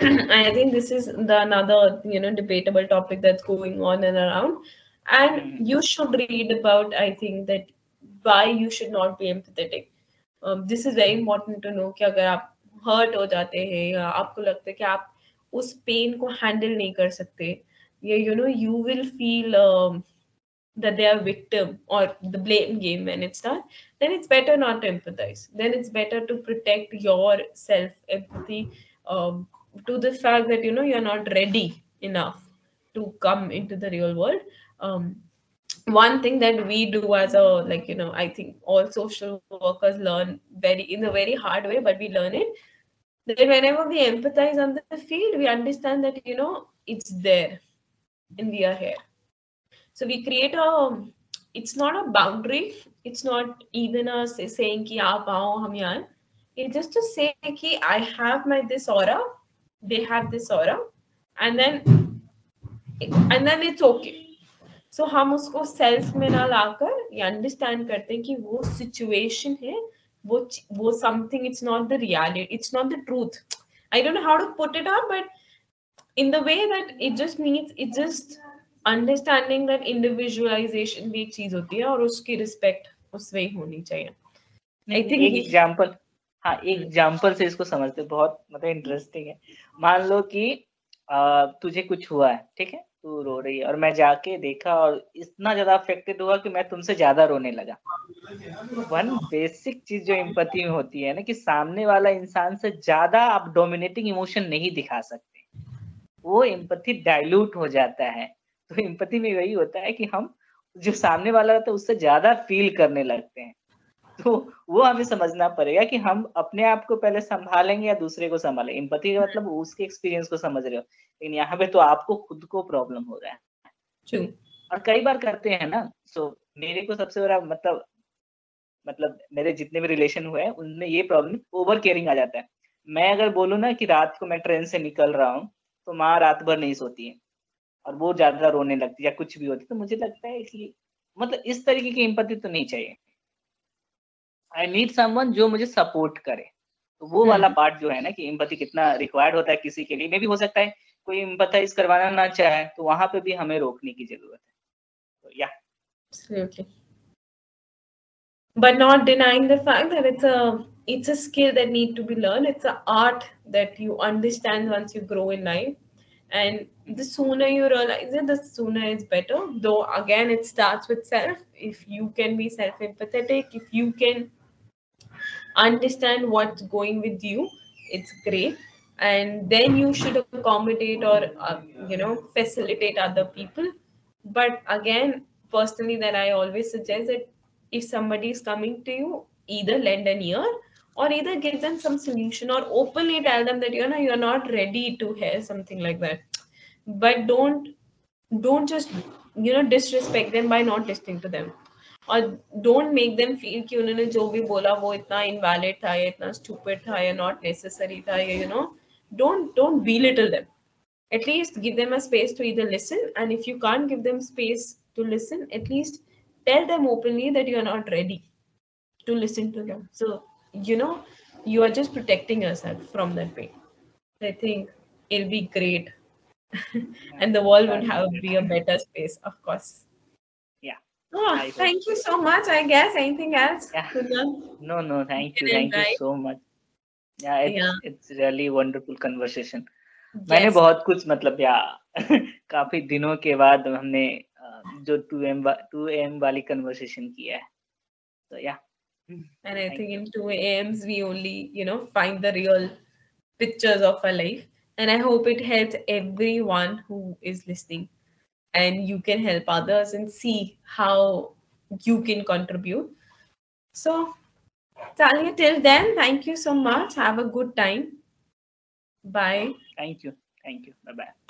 I think this is the another you know debatable topic that's going on and around. And mm-hmm. you should read about I think that why you should not be empathetic. Um, this is very important to know कि अगर आप hurt हो जाते हैं या आपको लगता है कि आप उस pain को handle नहीं कर सकते या know you will feel um, that they are victim or the blame game when it's done then it's better not to empathize. Then it's better to protect your self empathy um, to the fact that you know you're not ready enough to come into the real world. Um, one thing that we do as a like you know i think all social workers learn very in a very hard way but we learn it that whenever we empathize on the field we understand that you know it's there and we are here so we create a it's not a boundary it's not even a say, saying ki aap aao hum yahan it's just to say ki i have my this aura they have this aura and then and then it's okay so हम उसको self में ना लाकर ये understand करते हैं कि वो situation है वो वो something it's not the reality it's not the truth I don't know how to put it up but in the way that it just means it just understanding that individualisation भी एक चीज़ होती है और उसकी respect उसमें ही होनी चाहिए। I think एक एग्जांपल हाँ एक एग्जांपल से इसको समझते बहुत मतलब इंटरेस्टिंग है। मान लो कि आ, तुझे कुछ हुआ है ठीक है? तू रो रही है और मैं जाके देखा और इतना ज़्यादा अफेक्टेड हुआ कि मैं तुमसे ज़्यादा रोने लगा। वन बेसिक चीज़ जो इम्पति में होती है ना कि सामने वाला इंसान से ज़्यादा आप डोमिनेटिंग इमोशन नहीं दिखा सकते। वो इम्पति डाइल्यूट हो जाता है। तो एम्पति में वही होता है कि हम जो सामने वाला रहता है उससे ज़्यादा फील करने लगते हैं। तो वो हमें समझना पड़ेगा कि हम अपने आप को पहले संभालेंगे या दूसरे को संभालें। एम्पति का मतलब उसके एक्सपीरियंस को समझ रहे हो। लेकिन यहाँ पे तो आपको खुद को प्रॉब्लम हो रहा है। और कई बार करते हैं ना सो मेरे को सबसे बड़ा मतलब मतलब मेरे जितने भी रिलेशन हुए हैं उनमें ये प्रॉब्लम ओवर केयरिंग आ जाता है। मैं अगर बोलूँ ना कि रात को मैं ट्रेन से निकल रहा हूँ तो माँ रात भर नहीं सोती है। और वो ज़्यादा रोने लगती या कुछ भी होती तो मुझे लगता है कि मतलब इस तरीके की एम्पति तो नहीं चाहिए आई नीड समवन जो मुझे सपोर्ट करे तो वो वाला पार्ट हम्म। जो है ना कि एम्पति कितना रिक्वायर्ड होता है किसी के लिए मे भी हो सकता है कोई एम्पथाइज करवाना ना चाहे तो वहाँ पे भी हमें रोकने की ज़रूरत है तो या Absolutely. But not denying the fact that it's a it's a skill that need to be learned. It's an art that you understand once you grow in life. And the sooner you realize it the sooner it's better. Though again it starts with self. If you can be self empathetic if you can understand what's going with you it's great. And then you should accommodate or uh, you know facilitate other people. But again personally that i always suggest that if somebody is coming to you either lend an ear or either give them some solution or openly tell them that you know you're not ready to hear something like that but don't don't just you know disrespect them by not listening to them और don't make them feel कि उन्होंने जो भी बोला वो इतना invalid था या इतना स्टूपिड था या नॉट नेसेसरी था या you know don't don't belittle them at least give them a space to either listen and if you can't give them space to listen at least tell them openly that you're not ready to listen to them so you know you are just protecting yourself from that pain i think it'll be great and the world would have be a better space of course yeah oh, thank you so much i guess anything else yeah. no no thank you thank you so much yeah it's, yeah. it's really wonderful conversation yes. मैंने बहुत कुछ मतलब या काफी दिनों के बाद हमने जो टू एम टू एम वाली कन्वर्सेशन किया है तो या and I think in 2 a.m.s, we only, you know, find the real pictures of our life. And I hope it helps everyone who is listening and you can help others and see how you can contribute. So, Talia, till then, thank you so much. Have a good time. Bye. Thank you. Thank you. Bye bye.